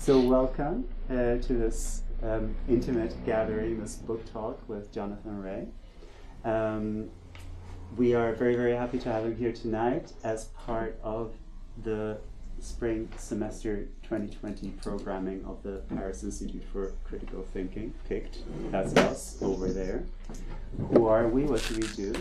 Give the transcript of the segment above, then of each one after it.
So, welcome uh, to this um, intimate gathering, this book talk with Jonathan Rée. Um, we are very, very happy to have him here tonight as part of the spring semester 2020 programming of the Paris Institute for Critical Thinking, PICT. That's us over there. Who are we? What do we do?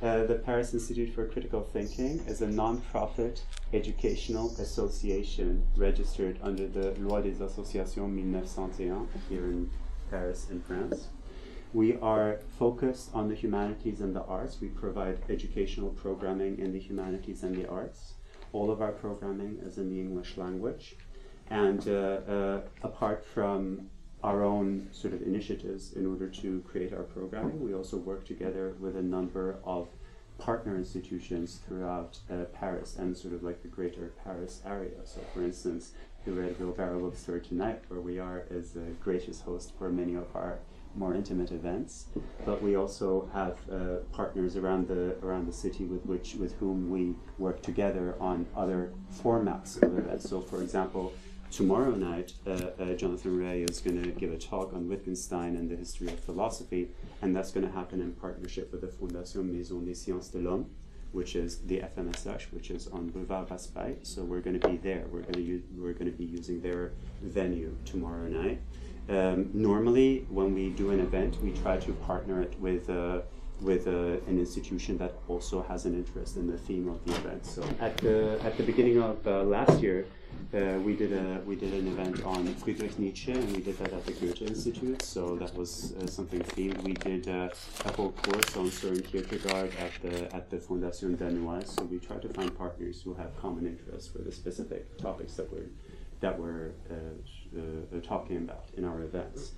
Uh, the Paris Institute for Critical Thinking is a non-profit educational association registered under the Loi des Associations 1901 here in Paris, in France. We are focused on the humanities and the arts. We provide educational programming in the humanities and the arts. All of our programming is in the English language. And uh, uh, apart from our own sort of initiatives in order to create our programming. We also work together with a number of partner institutions throughout uh, Paris and sort of like the greater Paris area. So, for instance, the Red Wheelbarrow Bookstore tonight, where we are, is a gracious host for many of our more intimate events. But we also have uh, partners around the around the city with which with whom we work together on other formats of events. So, for example tomorrow night, uh, uh, Jonathan Rée is going to give a talk on Wittgenstein and the history of philosophy, and that's going to happen in partnership with the Fondation Maison des Sciences de l'Homme, which is the FMSH, which is on Boulevard Raspail. So we're going to be there. We're going to we're going to be using their venue tomorrow night. Um, normally, when we do an event, we try to partner it with. Uh, with uh, an institution that also has an interest in the theme of the event. So at the at the beginning of uh, last year, uh, we did a we did an event on Friedrich Nietzsche, and we did that at the Goethe Institute. So that was uh, something themed. We did uh, a whole course on Søren Kierkegaard at the at the Fondation Danoise. So we try to find partners who have common interests for the specific topics that we're that we're uh, uh, talking about in our events.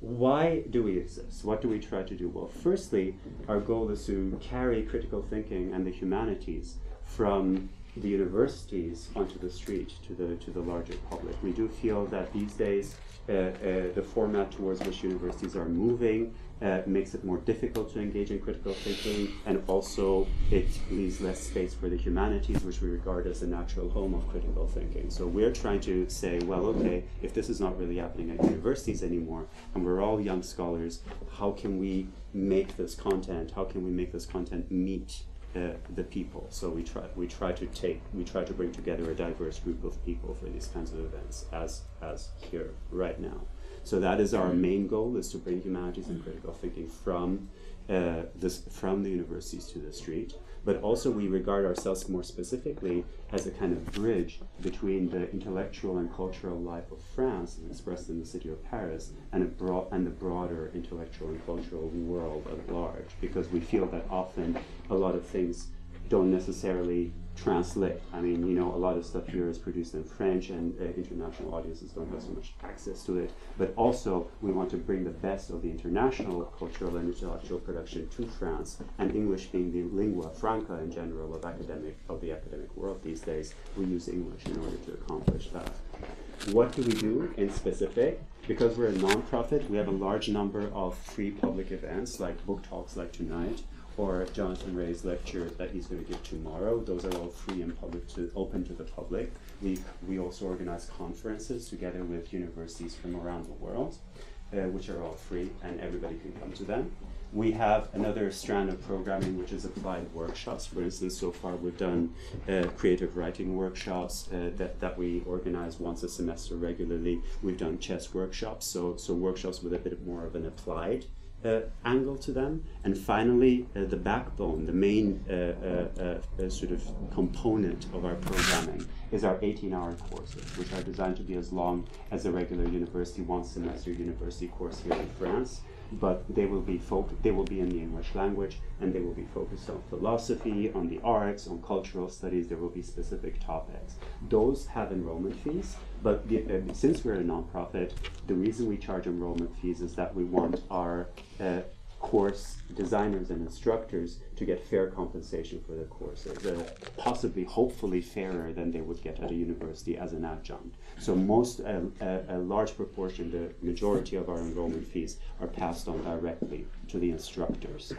Why do we exist? What do we try to do? Well, firstly, our goal is to carry critical thinking and the humanities from the universities onto the street to the to the larger public. We do feel that these days uh, uh, the format towards which universities are moving uh, makes it more difficult to engage in critical thinking, and also it leaves less space for the humanities, which we regard as the natural home of critical thinking. So we're trying to say, well, okay, if this is not really happening at universities anymore, and we're all young scholars, how can we make this content? How can we make this content meet? Uh, the people. So we try we try to take we try to bring together a diverse group of people for these kinds of events as as here right now. So that is our main goal is to bring humanities and critical thinking from uh, this from the universities to the street. But also we regard ourselves more specifically as a kind of bridge between the intellectual and cultural life of France, expressed in the city of Paris, and, and the broader intellectual and cultural world at large. Because we feel that often a lot of things don't necessarily translate. I mean, you know, a lot of stuff here is produced in French, and uh, international audiences don't have so much access to it. But also, we want to bring the best of the international cultural and intellectual production to France, and English being the lingua franca in general of academic of the academic world these days. We use English in order to accomplish that. What do we do in specific? Because we're a nonprofit, we have a large number of free public events like book talks like tonight or Jonathan Rée's lecture that he's going to give tomorrow. Those are all free and public to open to the public. We we also organize conferences together with universities from around the world, uh, which are all free and everybody can come to them. We have another strand of programming which is applied workshops. For instance, so far we've done uh, creative writing workshops uh, that, that we organize once a semester regularly. We've done chess workshops, so, so workshops with a bit more of an applied angle to them. And finally, uh, the backbone, the main uh, uh, uh, sort of component of our programming is our 18-hour courses, which are designed to be as long as a regular university one-semester university course here in France but they will be fo- they will be in the English language and they will be focused on philosophy, on the arts, on cultural studies. There will be specific topics. Those have enrollment fees, but the, uh, since we're a nonprofit, the reason we charge enrollment fees is that we want our uh, course designers and instructors to get fair compensation for their courses, uh, possibly, hopefully, fairer than they would get at a university as an adjunct. So most, uh, a, a, large proportion, the majority of our enrollment fees are passed on directly to the instructors.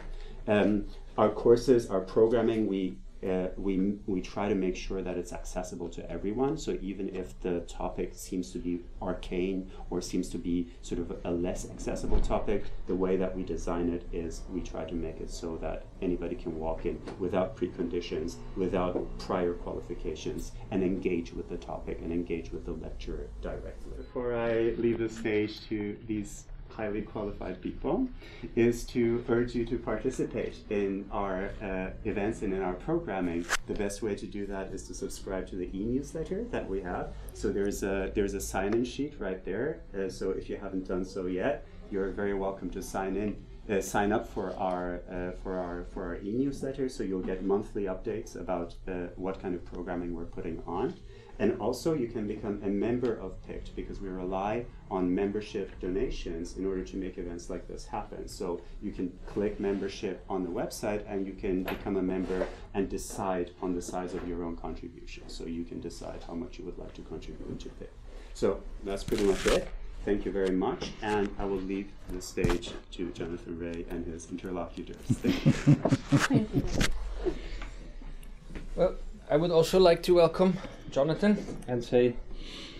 Um, our courses, our programming, we uh, we, we try to make sure that it's accessible to everyone. So even if the topic seems to be arcane or seems to be sort of a less accessible topic, the way that we design it is we try to make it so that anybody can walk in without preconditions, without prior qualifications, and engage with the topic and engage with the lecturer directly. Before I leave the stage to these highly qualified people is to urge you to participate in our uh, events and in our programming. The best way to do that is to subscribe to the e-newsletter that we have. So there's a there's a sign-in sheet right there. Uh, so if you haven't done so yet, you're very welcome to sign in. Uh, sign up for our uh, for our for our e-newsletter, so you'll get monthly updates about uh, what kind of programming we're putting on. And also, you can become a member of PICT because we rely on membership donations in order to make events like this happen. So you can click membership on the website and you can become a member and decide on the size of your own contribution. So you can decide how much you would like to contribute to PICT. So that's pretty much it. Thank you very much, and I will leave the stage to Jonathan Rée and his interlocutors. Thank you. well, I would also like to welcome Jonathan and say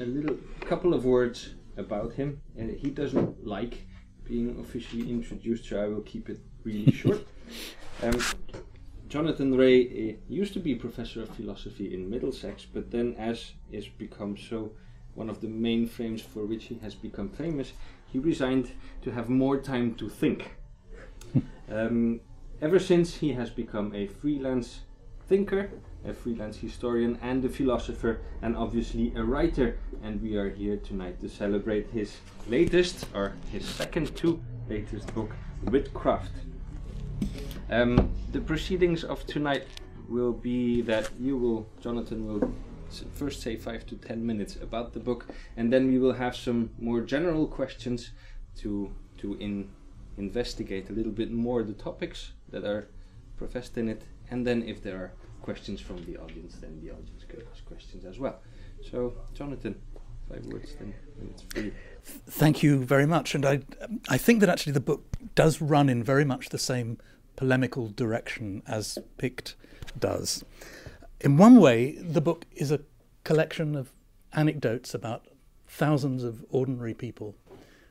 a little couple of words about him. Uh, he doesn't like being officially introduced, so I will keep it really short. Um, Jonathan Rée uh, used to be professor of philosophy in Middlesex, but then, as is become so one of the main frames for which he has become famous, he resigned to have more time to think. um, ever since he has become a freelance thinker a freelance historian and a philosopher, and obviously a writer. And we are here tonight to celebrate his latest, or his second to latest book, Witcraft. Um, the proceedings of tonight will be that you will, Jonathan, will first say five to ten minutes about the book, and then we will have some more general questions to to in, investigate a little bit more the topics that are professed in it, and then if there are questions from the audience, then the audience could ask questions as well. So, Jonathan, five words, then it's free. Thank you very much. And I, I think that actually the book does run in very much the same polemical direction as Pict does. In one way, the book is a collection of anecdotes about thousands of ordinary people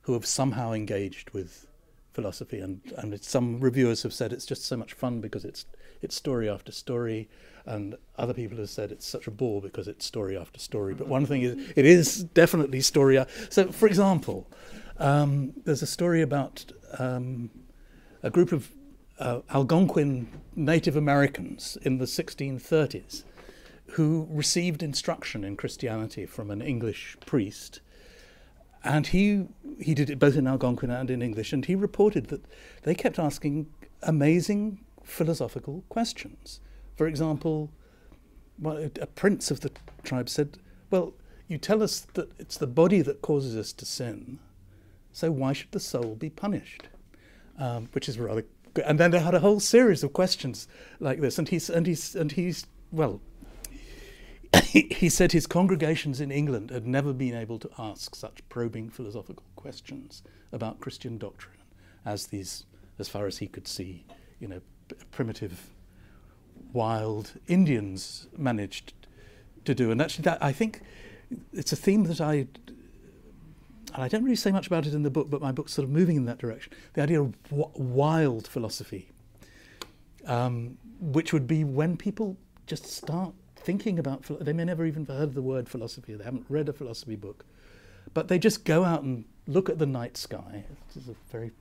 who have somehow engaged with philosophy. And, and some reviewers have said it's just so much fun because it's it's story after story, and other people have said it's such a bore because it's story after story. But one thing is, it is definitely story. So, for example, um, there's a story about um, a group of uh, Algonquin Native Americans in the 1630s who received instruction in Christianity from an English priest. And he he did it both in Algonquin and in English, and he reported that they kept asking amazing philosophical questions. For example, a prince of the tribe said, Well, you tell us that it's the body that causes us to sin, so why should the soul be punished? Um, which is rather good. And then they had a whole series of questions like this. And he's, and he's, and he's well, he said his congregations in England had never been able to ask such probing philosophical questions about Christian doctrine as these, as far as he could see, you know, primitive wild Indians managed to do. And actually, that I think it's a theme that I and I don't really say much about it in the book, but my book's sort of moving in that direction. The idea of wild philosophy, um, which would be when people just start thinking about, they may never even heard the word philosophy, they haven't read a philosophy book, but they just go out and look at the night sky. This is a very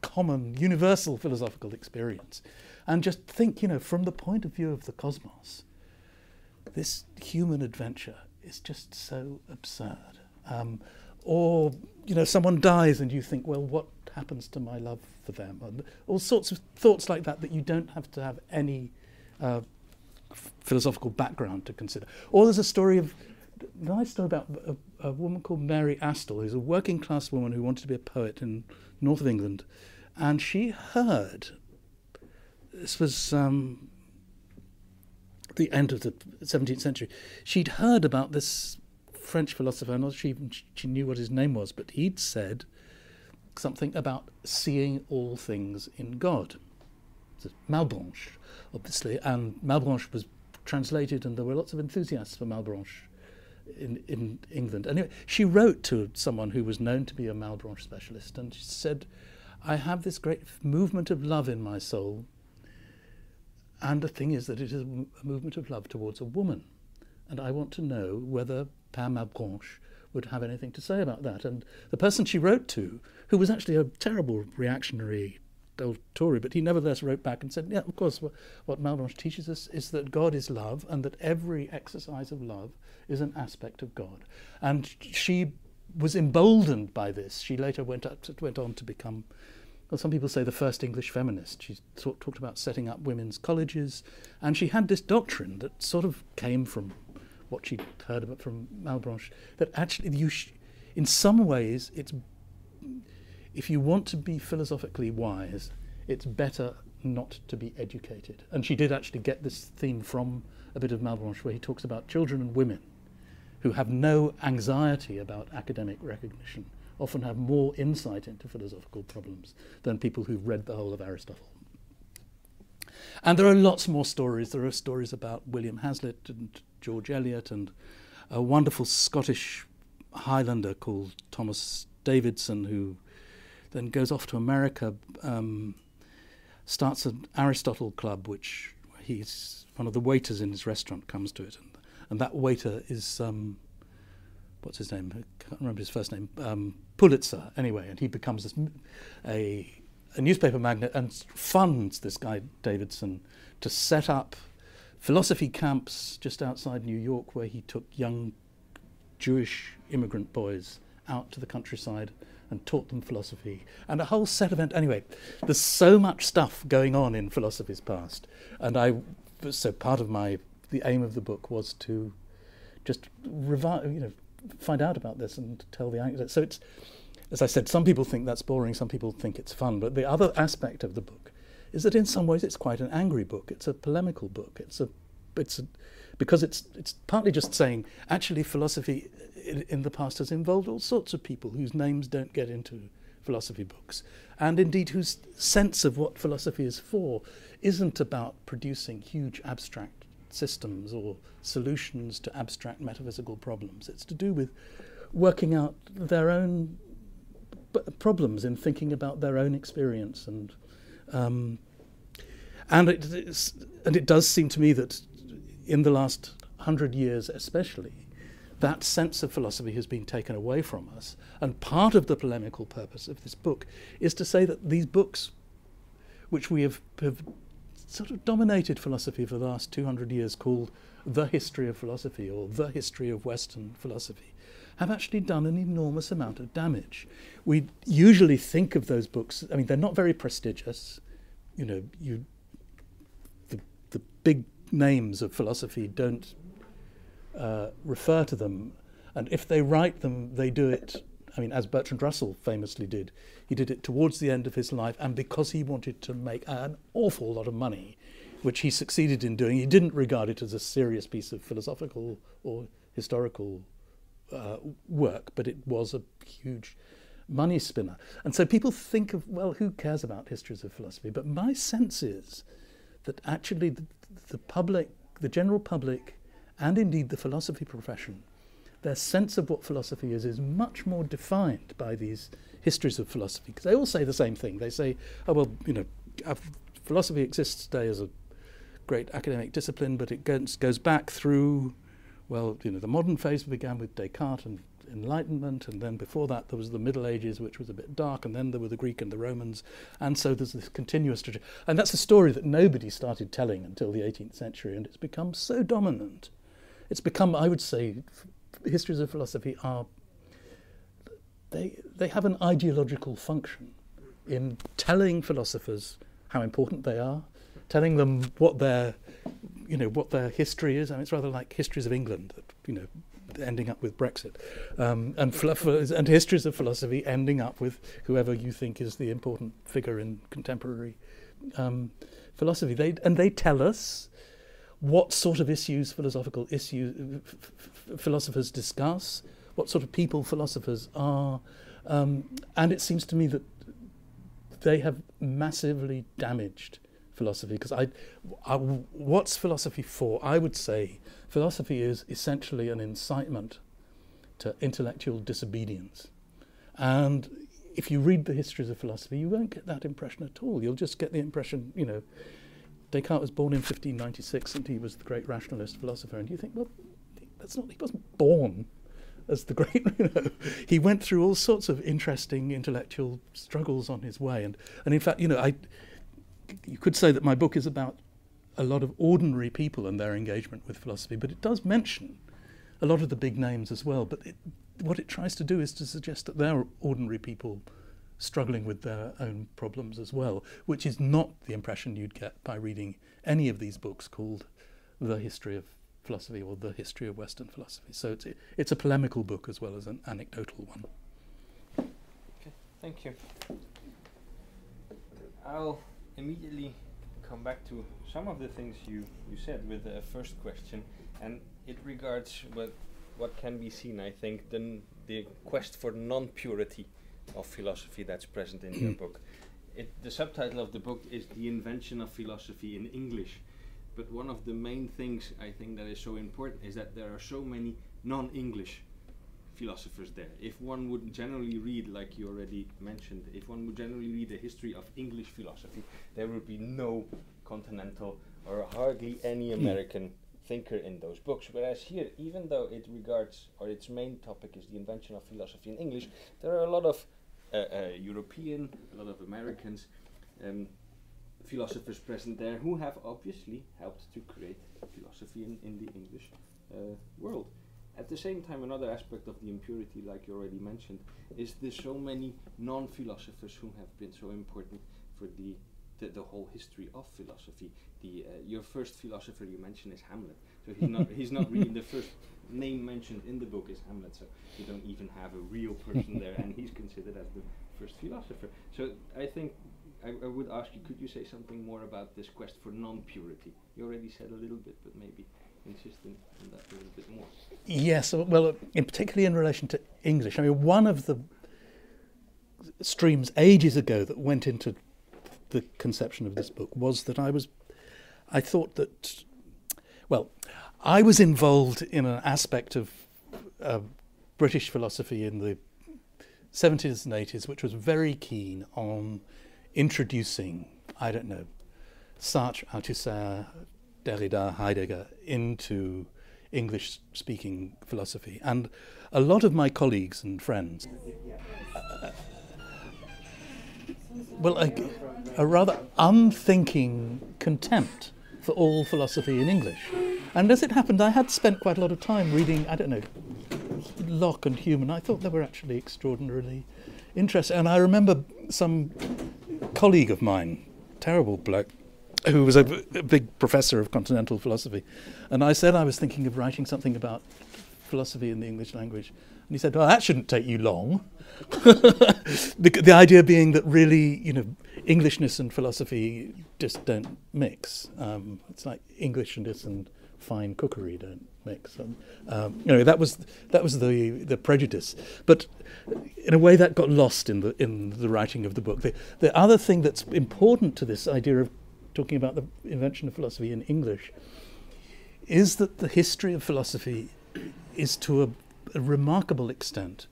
common, universal philosophical experience and just think, you know, from the point of view of the cosmos, this human adventure is just so absurd. Um, or, you know, someone dies and you think, well, what happens to my love for them? And all sorts of thoughts like that that you don't have to have any uh, philosophical background to consider. Or there's a story of, nice story about a, a woman called Mary Astell, who's a working class woman who wanted to be a poet in north of England. And she heard this was um, the end of the 17th century. She'd heard about this French philosopher, not sure even she knew what his name was, but he'd said something about seeing all things in God. Malebranche, obviously, and Malebranche was translated, and there were lots of enthusiasts for Malebranche in, in England. Anyway, she wrote to someone who was known to be a Malebranche specialist, and she said, I have this great movement of love in my soul, and the thing is that it is a movement of love towards a woman. And I want to know whether Père Malebranche would have anything to say about that. And the person she wrote to, who was actually a terrible reactionary old Tory, but he nevertheless wrote back and said, Yeah, of course, what, what teaches us is that God is love and that every exercise of love is an aspect of God. And she was emboldened by this. She later went, up to, went on to become, well, some people say the first English feminist. She talk, talked about setting up women's colleges, and she had this doctrine that sort of came from what she'd heard about from Malebranche, that actually you, sh- in some ways, it's if you want to be philosophically wise, it's better not to be educated. And she did actually get this theme from a bit of Malebranche, where he talks about children and women who have no anxiety about academic recognition, often have more insight into philosophical problems than people who've read the whole of Aristotle. And there are lots more stories. There are stories about William Hazlitt and George Eliot and a wonderful Scottish Highlander called Thomas Davidson, who then goes off to America, um, starts an Aristotle club, which he's one of the waiters in his restaurant comes to it, and, and that waiter is um, what's his name? I can't remember his first name. Um, Pulitzer, anyway, and he becomes a a newspaper magnate and funds this guy Davidson to set up philosophy camps just outside New York, where he took young Jewish immigrant boys out to the countryside and taught them philosophy and a whole set of anyway there's so much stuff going on in philosophy's past and i so part of my the aim of the book was to just revive you know find out about this and tell the anecdote. So it's as i said some people think that's boring some people think it's fun but the other aspect of the book is that in some ways it's quite an angry book. It's a polemical book. It's a it's a, because it's it's partly just saying actually philosophy in, in the past has involved all sorts of people whose names don't get into philosophy books, and indeed whose sense of what philosophy is for isn't about producing huge abstract systems or solutions to abstract metaphysical problems. It's to do with working out their own problems in thinking about their own experience and um, and it and it does seem to me that in the last hundred years especially that sense of philosophy has been taken away from us. And part of the polemical purpose of this book is to say that these books, which we have, have sort of dominated philosophy for the last 200 years, called The History of Philosophy or The History of Western Philosophy, have actually done an enormous amount of damage. We usually think of those books, I mean, they're not very prestigious. You know, you, the, the big names of philosophy don't uh, refer to them. And if they write them, they do it, I mean, as Bertrand Russell famously did. He did it towards the end of his life, and because he wanted to make an awful lot of money, which he succeeded in doing, he didn't regard it as a serious piece of philosophical or historical uh, work, but it was a huge money spinner. And so people think of, well, who cares about histories of philosophy? But my sense is that actually the, the public, the general public, and indeed the philosophy profession, their sense of what philosophy is is much more defined by these histories of philosophy. Because they all say the same thing. They say, oh, well, you know, uh, philosophy exists today as a great academic discipline, but it goes, goes back through, well, you know, the modern phase began with Descartes and Enlightenment, and then before that there was the Middle Ages, which was a bit dark, and then there were the Greek and the Romans, and so there's this continuous tradition. And that's a story that nobody started telling until the 18th century, and it's become so dominant it's become, I would say, histories of philosophy are they they have an ideological function in telling philosophers how important they are, telling them what their you know what their history is. I mean, it's rather like histories of England that you know ending up with Brexit, um, and and histories of philosophy ending up with whoever you think is the important figure in contemporary um, philosophy. They and they tell us what sort of issues philosophical issues philosophers discuss, what sort of people philosophers are, um, and it seems to me that they have massively damaged philosophy because I, I, what's philosophy for? I would say philosophy is essentially an incitement to intellectual disobedience. And if you read the histories of philosophy, you won't get that impression at all. You'll just get the impression, you know, Descartes was born in 1596 and he was the great rationalist philosopher. And you think, well, that's not, he wasn't born as the great, you know, he went through all sorts of interesting intellectual struggles on his way. And, and in fact, you know, I, you could say that my book is about a lot of ordinary people and their engagement with philosophy, but it does mention a lot of the big names as well. But it, what it tries to do is to suggest that they're ordinary people struggling with their own problems as well, which is not the impression you'd get by reading any of these books called The History of Philosophy or The History of Western Philosophy. So it's, it's a polemical book as well as an anecdotal one. Okay, thank you. I'll immediately come back to some of the things you, you said with the first question, and it regards what what can be seen. I think the the quest for non-purity of philosophy that's present in your book. It, the subtitle of the book is the invention of philosophy in English, but one of the main things I think that is so important is that there are so many non-English philosophers there. If one would generally read, like you already mentioned, if one would generally read the history of English philosophy, there would be no continental or hardly any. American thinker in those books. Whereas here, even though it regards, or its main topic is the invention of philosophy in English, there are a lot of uh, uh, European, a lot of Americans, um, philosophers present there who have obviously helped to create philosophy in, in the English uh, world. At the same time, another aspect of the impurity, like you already mentioned, is there's so many non-philosophers who have been so important for the the, the whole history of philosophy. The uh, your first philosopher you mentioned is Hamlet, so he's not he's not really the first name mentioned in the book is Hamlet. So you don't even have a real person there, and he's considered as the first philosopher. So I think I, I, would ask you, could you say something more about this quest for non-purity? You already said a little bit, but maybe insistent on that a little bit more. Yes, well, in particularly in relation to English. I mean, one of the streams ages ago that went into the conception of this book was that I was, I thought that, well, I was involved in an aspect of uh, British philosophy in the 70s and 80s, which was very keen on introducing, I don't know, Sartre, Althusser, Derrida, Heidegger into English speaking philosophy. And a lot of my colleagues and friends, uh, well, a, a rather unthinking contempt for all philosophy in English. And as it happened, I had spent quite a lot of time reading, I don't know, Locke and Hume, and I thought they were actually extraordinarily interesting. And I remember some colleague of mine, terrible bloke, who was a, a big professor of continental philosophy. And I said I was thinking of writing something about philosophy in the English language. And he said, well, that shouldn't take you long. the, the idea being that really, you know, Englishness and philosophy just don't mix. Um, it's like Englishness and fine cookery don't mix. Um, um, that was that was the the prejudice. But in a way, that got lost in the in the writing of the book. The, the other thing that's important to this idea of talking about the invention of philosophy in English, is that the history of philosophy is to a, a remarkable extent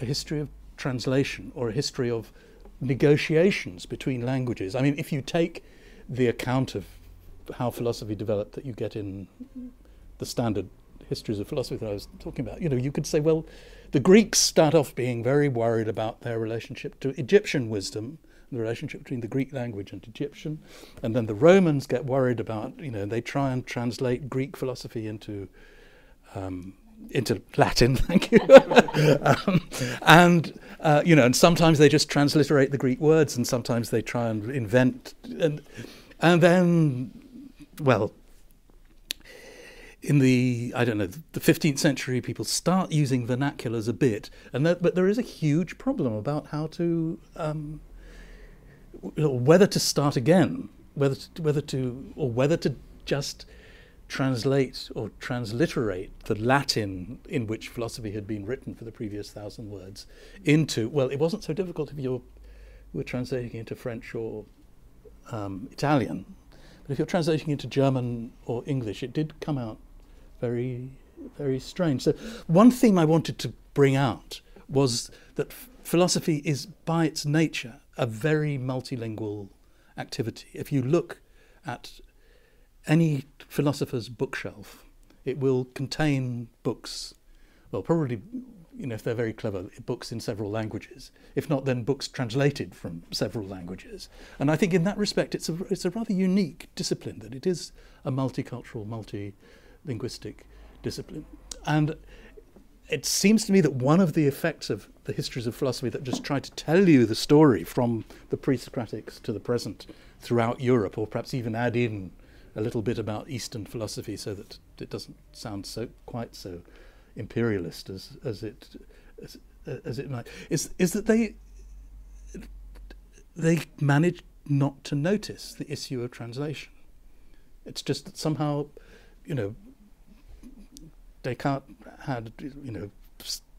a history of translation or a history of negotiations between languages. I mean, if you take the account of how philosophy developed that you get in the standard histories of philosophy that I was talking about, you know, you could say, well, the Greeks start off being very worried about their relationship to Egyptian wisdom the relationship between the Greek language and Egyptian. And then the Romans get worried about, you know, they try and translate Greek philosophy into. Um, into Latin, thank you. um, and uh, you know, and sometimes they just transliterate the Greek words, and sometimes they try and invent, and and then, well, in the I don't know the 15th century, people start using vernaculars a bit, and that, but there is a huge problem about how to um, whether to start again, whether to, whether to or whether to just translate or transliterate the Latin in which philosophy had been written for the previous thousand words into well, it wasn't so difficult if you were translating into French or um, Italian. But if you're translating into German or English, it did come out very, very strange. So, one theme I wanted to bring out was that philosophy is, by its nature, a very multilingual activity. If you look at any philosopher's bookshelf, it will contain books, well, probably, you know, if they're very clever, books in several languages. If not, then books translated from several languages. And I think in that respect, it's a, it's a rather unique discipline, that it is a multicultural, multilinguistic discipline. And it seems to me that one of the effects of the histories of philosophy that just try to tell you the story from the pre-Socratics to the present throughout Europe, or perhaps even add in a little bit about Eastern philosophy so that it doesn't sound so quite so imperialist as as it as, as it might is is that they they manage not to notice the issue of translation. It's just that somehow, you know, Descartes had you know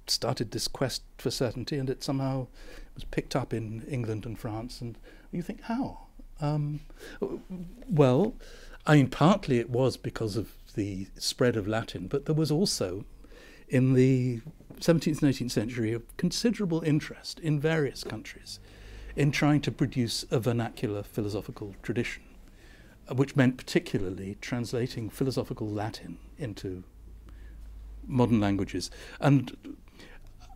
started this quest for certainty, and it somehow was picked up in England and France. And you think how? Um, well, I mean, partly it was because of the spread of Latin, but there was also, in the 17th and 18th century, a considerable interest in various countries in trying to produce a vernacular philosophical tradition, uh, which meant particularly translating philosophical Latin into modern languages. And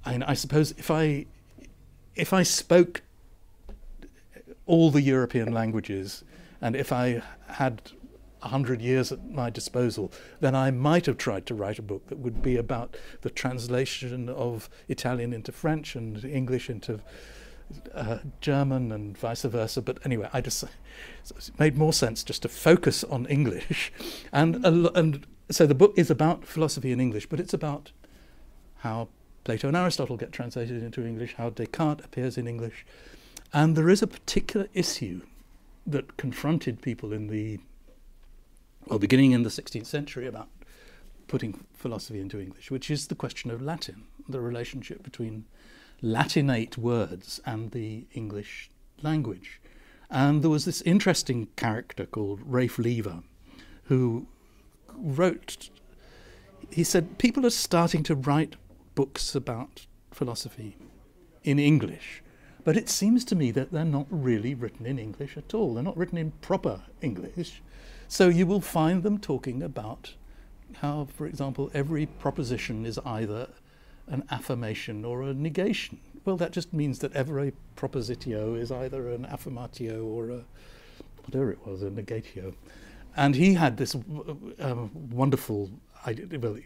I, I suppose if I if I spoke all the European languages, and if I had a hundred years at my disposal, then I might have tried to write a book that would be about the translation of Italian into French and English into uh, German and vice versa. But anyway, I just it made more sense just to focus on English, and and so the book is about philosophy in English, but it's about how Plato and Aristotle get translated into English, how Descartes appears in English, and there is a particular issue that confronted people in the well, beginning in the 16th century about putting philosophy into English, which is the question of Latin, the relationship between Latinate words and the English language. And there was this interesting character called Rafe Lever who wrote, he said, people are starting to write books about philosophy in English. But it seems to me that they're not really written in English at all. They're not written in proper English. So you will find them talking about how, for example, every proposition is either an affirmation or a negation. Well, that just means that every propositio is either an affirmatio or a whatever it was, a negatio. And he had this uh, wonderful idea. Well,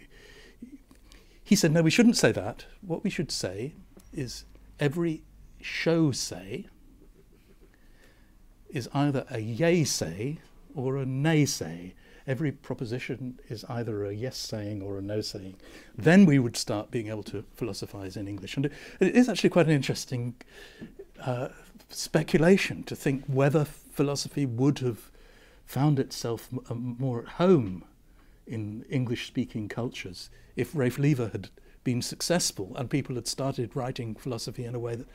he said, no, we shouldn't say that. What we should say is every show say is either a yea say or a nay say. Every proposition is either a yes saying or a no saying. Then we would start being able to philosophize in English. And it is actually quite an interesting uh, speculation to think whether philosophy would have found itself m- uh, more at home in English speaking cultures if Rafe Lever had been successful and people had started writing philosophy in a way that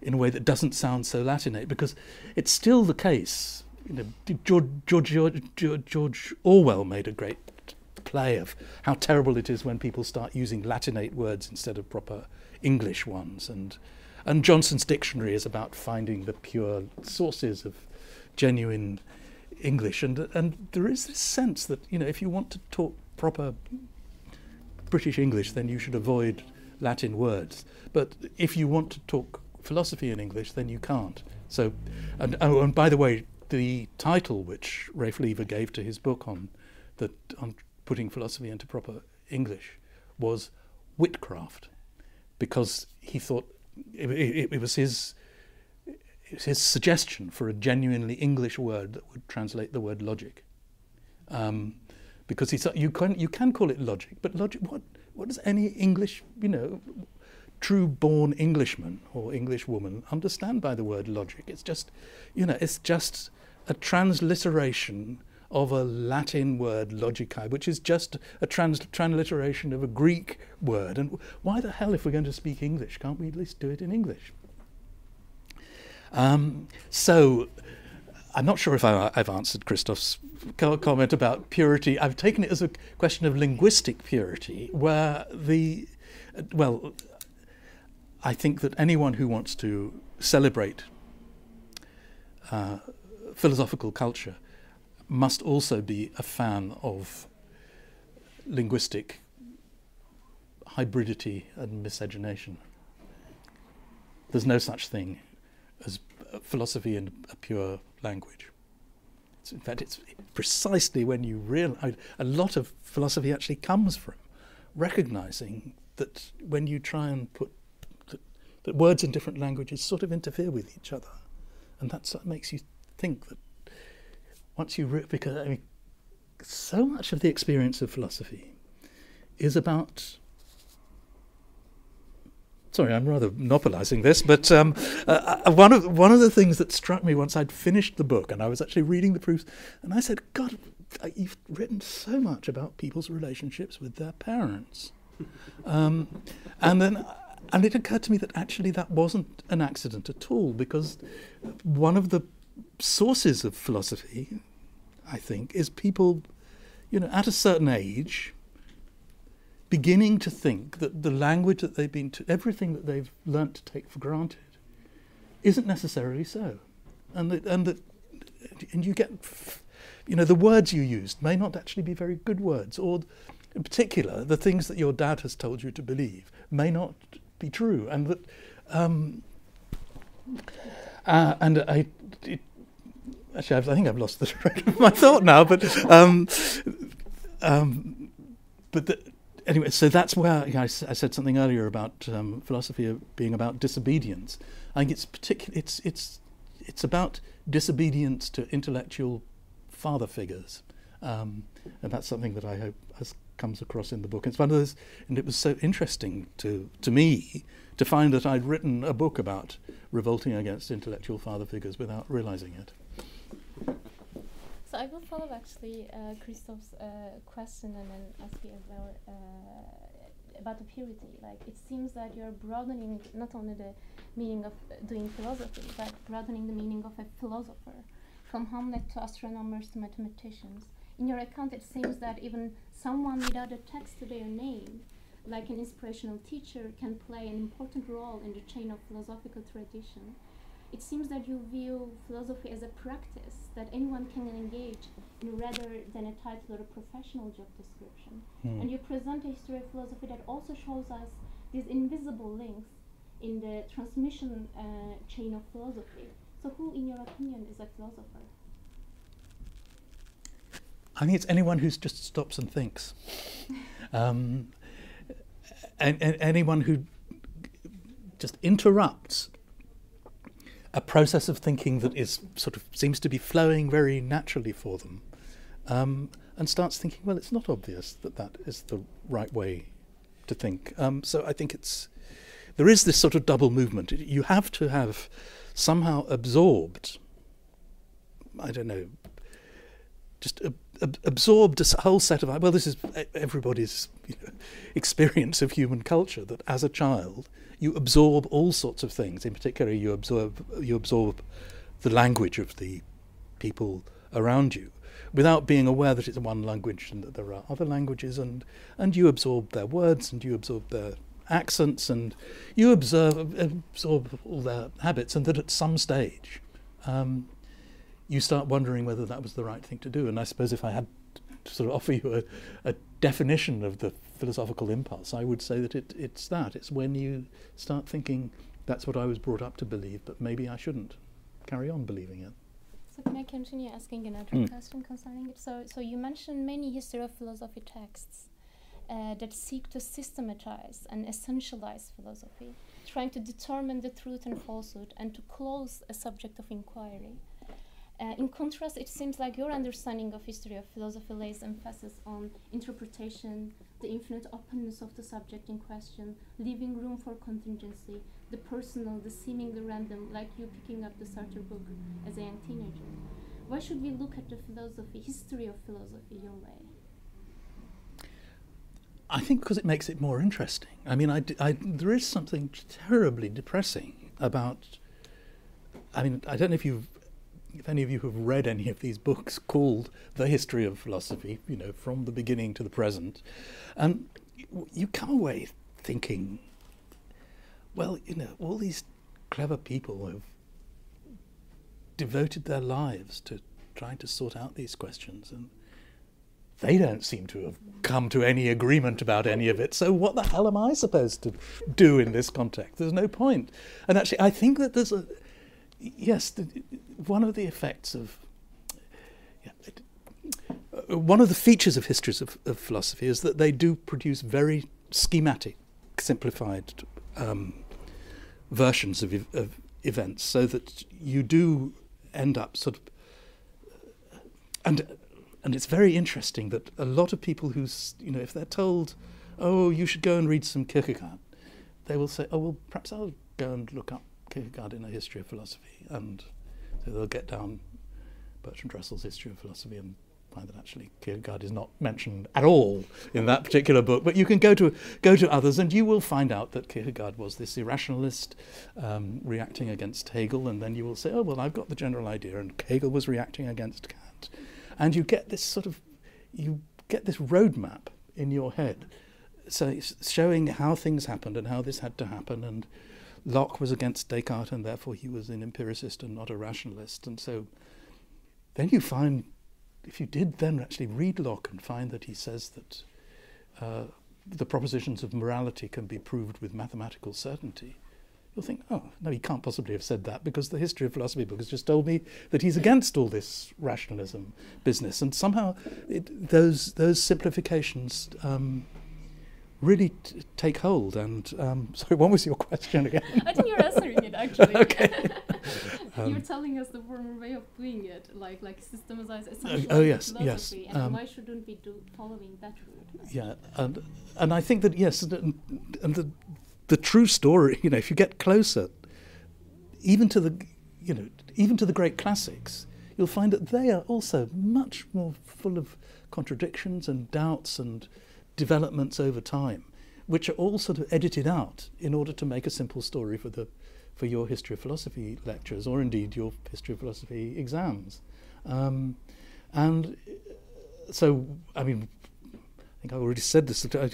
in a way that doesn't sound so Latinate because it's still the case you know, George, George, George, George Orwell made a great play of how terrible it is when people start using Latinate words instead of proper English ones. And, and Johnson's dictionary is about finding the pure sources of genuine English. And, and there is this sense that, you know, if you want to talk proper British English, then you should avoid Latin words. But if you want to talk philosophy in English, then you can't. So, and, oh, and by the way, the title which Rafe Lever gave to his book on the on putting philosophy into proper English was Witcraft, because he thought it, it, it was his it was his suggestion for a genuinely English word that would translate the word logic. Um, because he you can you can call it logic, but logic what what does any English you know true born Englishman or Englishwoman understand by the word logic? It's just you know it's just a transliteration of a Latin word logicae, which is just a trans- transliteration of a Greek word. And why the hell, if we're going to speak English, can't we at least do it in English? Um, so I'm not sure if I, have answered Christoph's comment about purity. I've taken it as a question of linguistic purity, where the, well, I think that anyone who wants to celebrate uh, philosophical culture must also be a fan of linguistic hybridity and miscegenation. There's no such thing as philosophy in a pure language. It's, in fact, it's precisely when you realize a lot of philosophy actually comes from recognizing that when you try and put that, that words in different languages sort of interfere with each other, and what makes you think that once you re- because I mean, so much of the experience of philosophy is about sorry, I'm rather monopolising this, but um, uh, uh, one of one of the things that struck me once I'd finished the book and I was actually reading the proofs, and I said, God, uh, you've written so much about people's relationships with their parents, um, and then. And it occurred to me that actually that wasn't an accident at all, because one of the sources of philosophy, I think, is people, you know, at a certain age, beginning to think that the language that they've been, to, everything that they've learnt to take for granted, isn't necessarily so, and that, and that, and you get, you know, the words you used may not actually be very good words, or in particular, the things that your dad has told you to believe may not be true, and that, um, uh, and I, it, actually, I've, i think I've lost the thread of my thought now, but, um, um, but the, anyway, so that's where you know, I, I, said something earlier about um, philosophy being about disobedience. I think it's particular. It's it's it's about disobedience to intellectual father figures, um, and that's something that I hope has comes across in the book. It's one of those, and it was so interesting to to me to find that I'd written a book about revolting against intellectual father figures without realizing it. So I will follow actually uh, Christoph's uh, question and then ask you as well uh, about the purity. Like it seems that you're broadening not only the meaning of doing philosophy, but broadening the meaning of a philosopher, from Hamlet to astronomers to mathematicians. In your account, it seems that even someone without a text to their name, like an inspirational teacher, can play an important role in the chain of philosophical tradition it seems that you view philosophy as a practice that anyone can engage in rather than a title or a professional job description. Mm. And you present a history of philosophy that also shows us these invisible links in the transmission uh, chain of philosophy. So, who, in your opinion, is a philosopher? I think it's anyone who just stops and thinks. um, and, and anyone who just interrupts a process of thinking that is sort of seems to be flowing very naturally for them, um, and starts thinking, well, it's not obvious that that is the right way to think. Um, so I think it's there is this sort of double movement. You have to have somehow absorbed, I don't know, just ab- ab- absorbed a whole set of well, this is everybody's you know, experience of human culture that as a child you absorb all sorts of things. In particular, you absorb you absorb the language of the people around you without being aware that it's one language and that there are other languages and and you absorb their words and you absorb their accents and you observe absorb all their habits and that at some stage um, you start wondering whether that was the right thing to do and I suppose if I had to sort of offer you a, a definition of the philosophical impulse, I would say that it, it's that. It's when you start thinking, that's what I was brought up to believe, but maybe I shouldn't carry on believing it. So can I continue asking another mm. question concerning it? So, so you mentioned many history of philosophy texts uh, that seek to systematize and essentialize philosophy, trying to determine the truth and falsehood, and to close a subject of inquiry. Uh, in contrast, it seems like your understanding of history of philosophy lays emphasis on interpretation, the infinite openness of the subject in question, leaving room for contingency, the personal, the seemingly random, like you picking up the Sartre book as a young teenager. Why should we look at the philosophy, history of philosophy, your way? I think because it makes it more interesting. I mean, I, I, there is something terribly depressing about. I mean, I don't know if you've if any of you have read any of these books called The History of Philosophy, you know, from the beginning to the present, and you come away thinking, well, you know, all these clever people have devoted their lives to trying to sort out these questions and they don't seem to have come to any agreement about any of it. So what the hell am I supposed to do in this context? There's no point. And actually, I think that there's a yes, the, one of the effects of yeah, it, uh, one of the features of histories of, of, philosophy is that they do produce very schematic, simplified um, versions of, of events, so that you do end up sort of and and it's very interesting that a lot of people who, you know, if they're told, oh, you should go and read some Kierkegaard, they will say, oh, well, perhaps I'll go and look up Kierkegaard in a history of philosophy. And so they'll get down Bertrand Russell's history of philosophy and find that actually Kierkegaard is not mentioned at all in that particular book. But you can go to go to others, and you will find out that Kierkegaard was this irrationalist um, reacting against Hegel, and then you will say, "Oh well, I've got the general idea," and Hegel was reacting against Kant and you get this sort of you get this roadmap in your head so it's showing how things happened and how this had to happen and Locke was against Descartes and therefore he was an empiricist and not a rationalist and so then you find if you did then actually read Locke and find that he says that uh, the propositions of morality can be proved with mathematical certainty you'll think, oh, no, he can't possibly have said that because the history of philosophy book has just told me that he's against all this rationalism business. And somehow it, those, those simplifications um, really t- take hold. And um, sorry, what was your question again? I think you're answering it actually. okay. you're um, telling us the former way of doing it, like like systematize essentially oh, oh yes, yes. And um, why shouldn't we do following that route? Yeah, and and I think that yes, and, and the the true story, you know, if you get closer, even to the, you know, even to the great classics, you'll find that they are also much more full of contradictions and doubts and developments over time, which are all sort of edited out in order to make a simple story for the for your history of philosophy lectures or indeed your history of philosophy exams. Um, and so, I mean, I think I've already said this. I,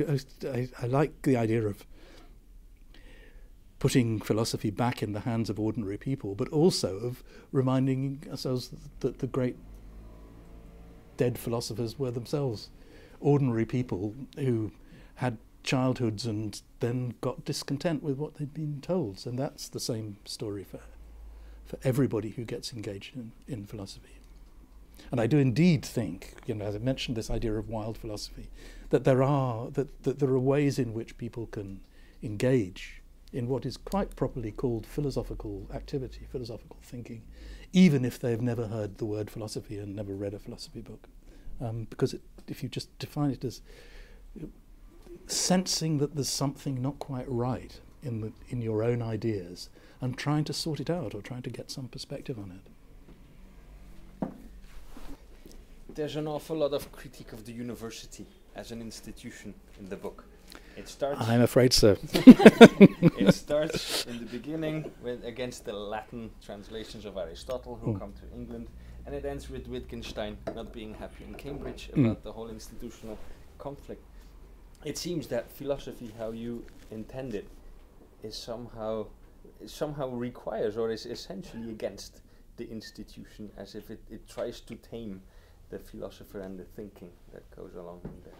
I, I like the idea of putting philosophy back in the hands of ordinary people, but also of reminding ourselves that the great dead philosophers were themselves ordinary people who had childhoods and then got discontent with what they'd been told. And that's the same story for, for everybody who gets engaged in, in philosophy. And I do indeed think, you know, as I mentioned this idea of wild philosophy, that there are that, that there are ways in which people can engage in what is quite properly called philosophical activity, philosophical thinking, even if they've never heard the word philosophy and never read a philosophy book. Um, because it, if you just define it as sensing that there's something not quite right in, the, in your own ideas and trying to sort it out or trying to get some perspective on it. There's an awful lot of critique of the university as an institution in the book. It starts. I'm afraid so. it starts in the beginning with against the Latin translations of Aristotle who mm. come to England, and it ends with Wittgenstein not being happy in Cambridge mm. about the whole institutional conflict. It seems that philosophy, how you intend it, is somehow somehow requires or is essentially against the institution, as if it, it tries to tame the philosopher and the thinking that goes along with it.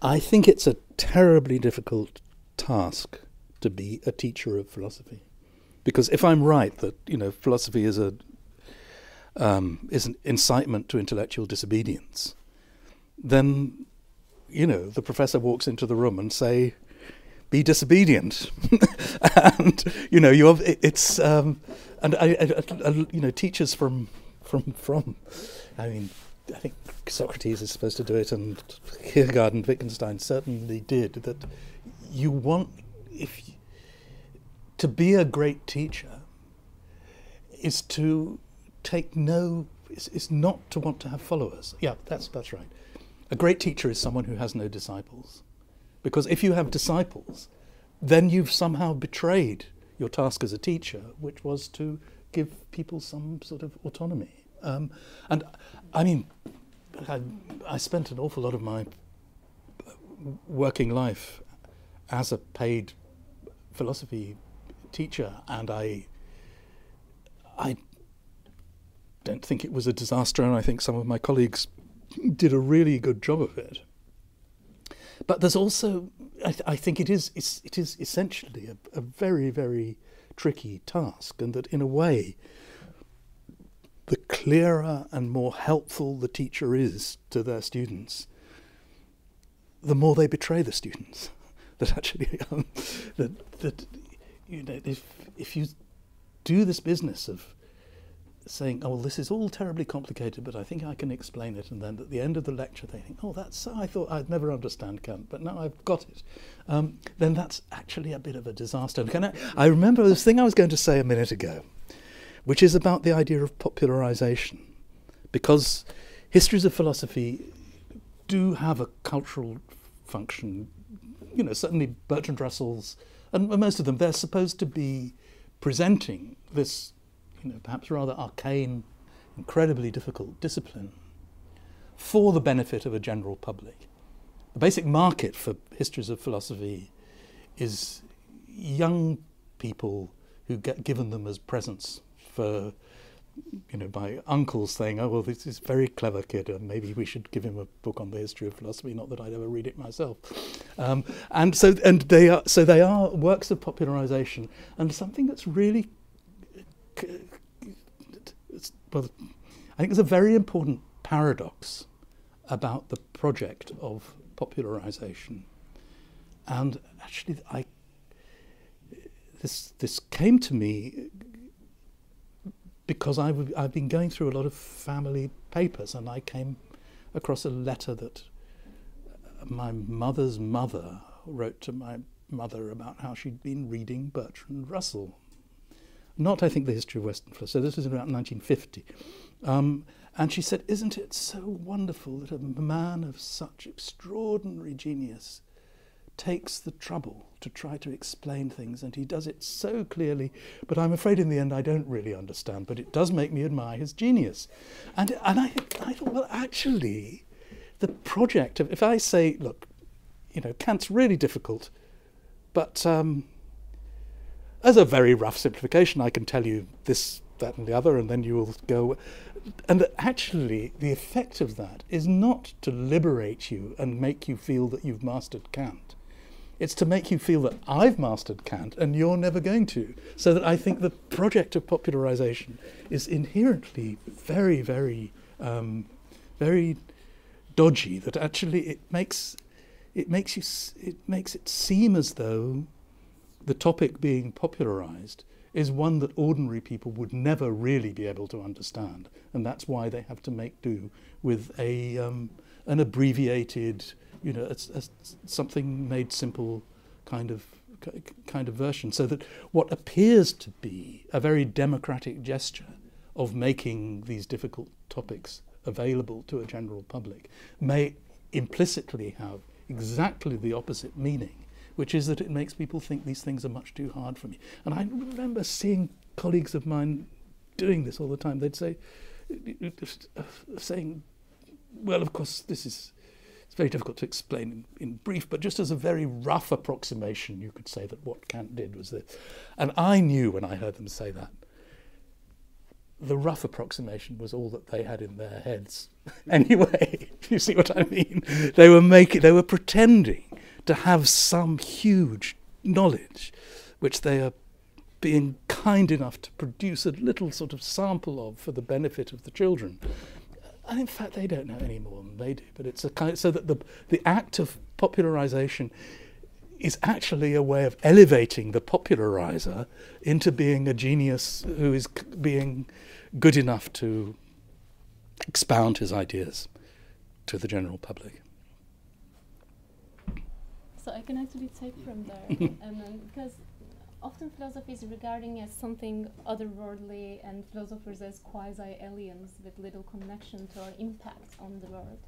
I think it's a terribly difficult task to be a teacher of philosophy, because if I'm right that you know philosophy is a um, is an incitement to intellectual disobedience, then you know the professor walks into the room and say, "Be disobedient," and you know you have it's um, and I, I, I, you know teachers from from from I mean I think Socrates is supposed to do it, and Kierkegaard and Wittgenstein certainly did. That you want, if you, to be a great teacher, is to take no, is, is not to want to have followers. Yeah, that's that's right. A great teacher is someone who has no disciples, because if you have disciples, then you've somehow betrayed your task as a teacher, which was to give people some sort of autonomy. Um, and I mean, I, I spent an awful lot of my working life as a paid philosophy teacher, and I, I don't think it was a disaster, and I think some of my colleagues did a really good job of it. But there's also, I, th- I think it is, it is essentially a, a very, very tricky task, and that in a way, the clearer and more helpful the teacher is to their students, the more they betray the students. that actually, um, that that you know, if if you do this business of saying, "Oh, well, this is all terribly complicated, but I think I can explain it," and then at the end of the lecture they think, "Oh, that's I thought I'd never understand Kant, but now I've got it," um, then that's actually a bit of a disaster. And can I, I remember this thing I was going to say a minute ago, which is about the idea of popularization, because histories of philosophy do have a cultural function. You know, certainly Bertrand Russell's, and most of them, they're supposed to be presenting this you know, perhaps rather arcane, incredibly difficult discipline for the benefit of a general public. The basic market for histories of philosophy is young people who get given them as presents for you know, by uncles saying, "Oh well, this is a very clever kid, and maybe we should give him a book on the history of philosophy." Not that I'd ever read it myself. Um, and so, and they are so they are works of popularization, and something that's really well, I think there's a very important paradox about the project of popularization. And actually, I, this, this came to me because I've, I've been going through a lot of family papers and I came across a letter that my mother's mother wrote to my mother about how she'd been reading Bertrand Russell not, I think, the history of Western philosophy. So this was about 1950. Um, and she said, Isn't it so wonderful that a man of such extraordinary genius takes the trouble to try to explain things, and he does it so clearly. But I'm afraid in the end I don't really understand, but it does make me admire his genius. And, and I, I thought, well, actually, the project of, if I say, look, you know, Kant's really difficult, but um, as a very rough simplification, I can tell you this, that, and the other, and then you will go. And actually, the effect of that is not to liberate you and make you feel that you've mastered Kant. It's to make you feel that I've mastered Kant and you're never going to. So that I think the project of popularization is inherently very, very, um, very dodgy. That actually it makes it makes you it makes it seem as though the topic being popularized is one that ordinary people would never really be able to understand. And that's why they have to make do with a, um, an abbreviated, you know, a, a, something made simple kind of kind of version so that what appears to be a very democratic gesture of making these difficult topics available to a general public may implicitly have exactly the opposite meaning which is that it makes people think these things are much too hard for me. And I remember seeing colleagues of mine doing this all the time. They'd say, saying, well, of course, this is it's very difficult to explain in, in, brief, but just as a very rough approximation, you could say that what Kant did was this. And I knew when I heard them say that, the rough approximation was all that they had in their heads. anyway, you see what I mean? They were making, they were pretending to have some huge knowledge, which they are being kind enough to produce a little sort of sample of for the benefit of the children. And in fact, they don't know any more than they do. But it's a kind of, so that the the act of popularization is actually a way of elevating the popularizer into being a genius who is c- being good enough to expound his ideas to the general public so I can actually take from there, and then because often philosophy is regarding as something otherworldly, and philosophers as quasi aliens with little connection to or impact on the world.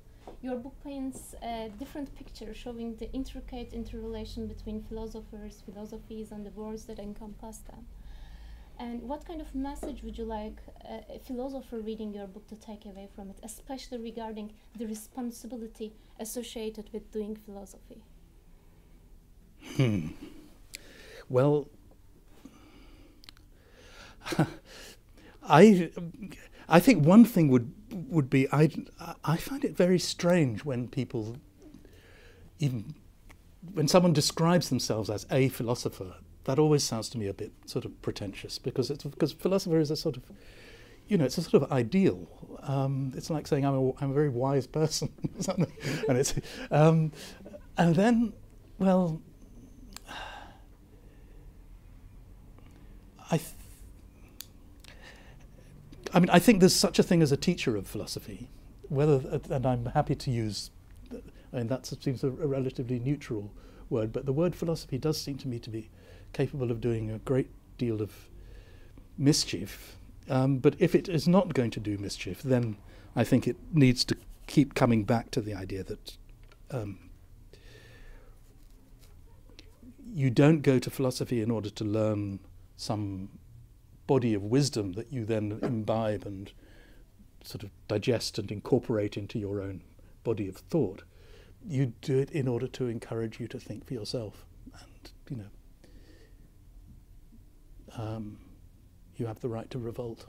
Your book paints a different picture, showing the intricate interrelation between philosophers, philosophies, and the worlds that encompass them. And what kind of message would you like uh, a philosopher reading your book to take away from it, especially regarding the responsibility associated with doing philosophy? Hmm. Well, I, I think one thing would would be I I find it very strange when people even when someone describes themselves as a philosopher. That always sounds to me a bit sort of pretentious because it's because philosopher is a sort of you know, it's a sort of ideal. Um, it's like saying I'm a, I'm a very wise person, something. and it's, um, and then, well, I, I mean, I think there's such a thing as a teacher of philosophy. Whether, and I'm happy to use, I mean, that seems a, a relatively neutral word, but the word philosophy does seem to me to be capable of doing a great deal of mischief. Um, but if it is not going to do mischief, then I think it needs to keep coming back to the idea that um, you don't go to philosophy in order to learn some body of wisdom that you then imbibe and sort of digest and incorporate into your own body of thought. You do it in order to encourage you to think for yourself, and you know, um, you have the right to revolt.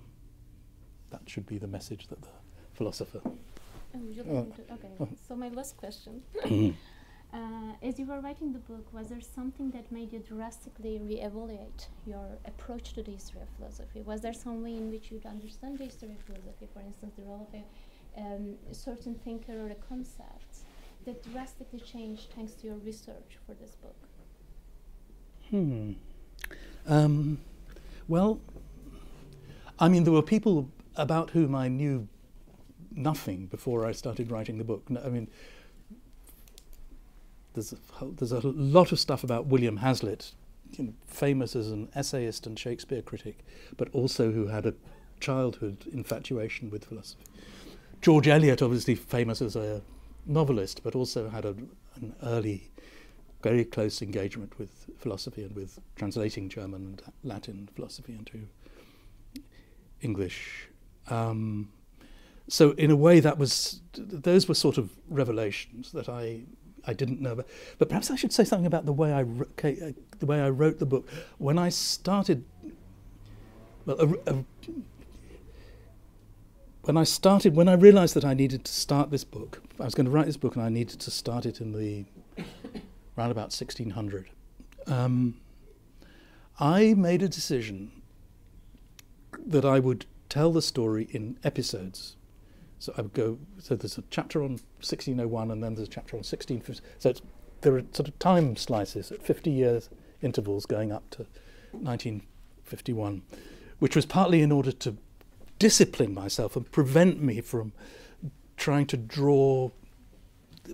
That should be the message that the philosopher. Oh, Oh. okay. Oh. So my last question. Uh, as you were writing the book, was there something that made you drastically re-evaluate your approach to the history of philosophy? Was there some way in which you'd understand the history of philosophy, for instance, the role of a um, certain thinker or a concept, that drastically changed thanks to your research for this book? Hmm. Um, well, I mean, there were people about whom I knew nothing before I started writing the book. No, I mean, there's a, whole- there's a lot of stuff about William Hazlitt, you know, famous as an essayist and Shakespeare critic, but also who had a childhood infatuation with philosophy. George Eliot, obviously famous as a novelist, but also had a, an early, very close engagement with philosophy and with translating German and Latin philosophy into English. Um, so in a way, that was those were sort of revelations that I I didn't know about. But perhaps I should say something about the way I the way I wrote the book. When I started, well, a, a, when I started, when I realised that I needed to start this book, I was going to write this book, and I needed to start it in the around about 1600. Um, I made a decision that I would tell the story in episodes. So I would go. So there's a chapter on 1601, and then there's a chapter on 1650. So there are sort of time slices at 50 years intervals going up to 1951, which was partly in order to discipline myself and prevent me from trying to draw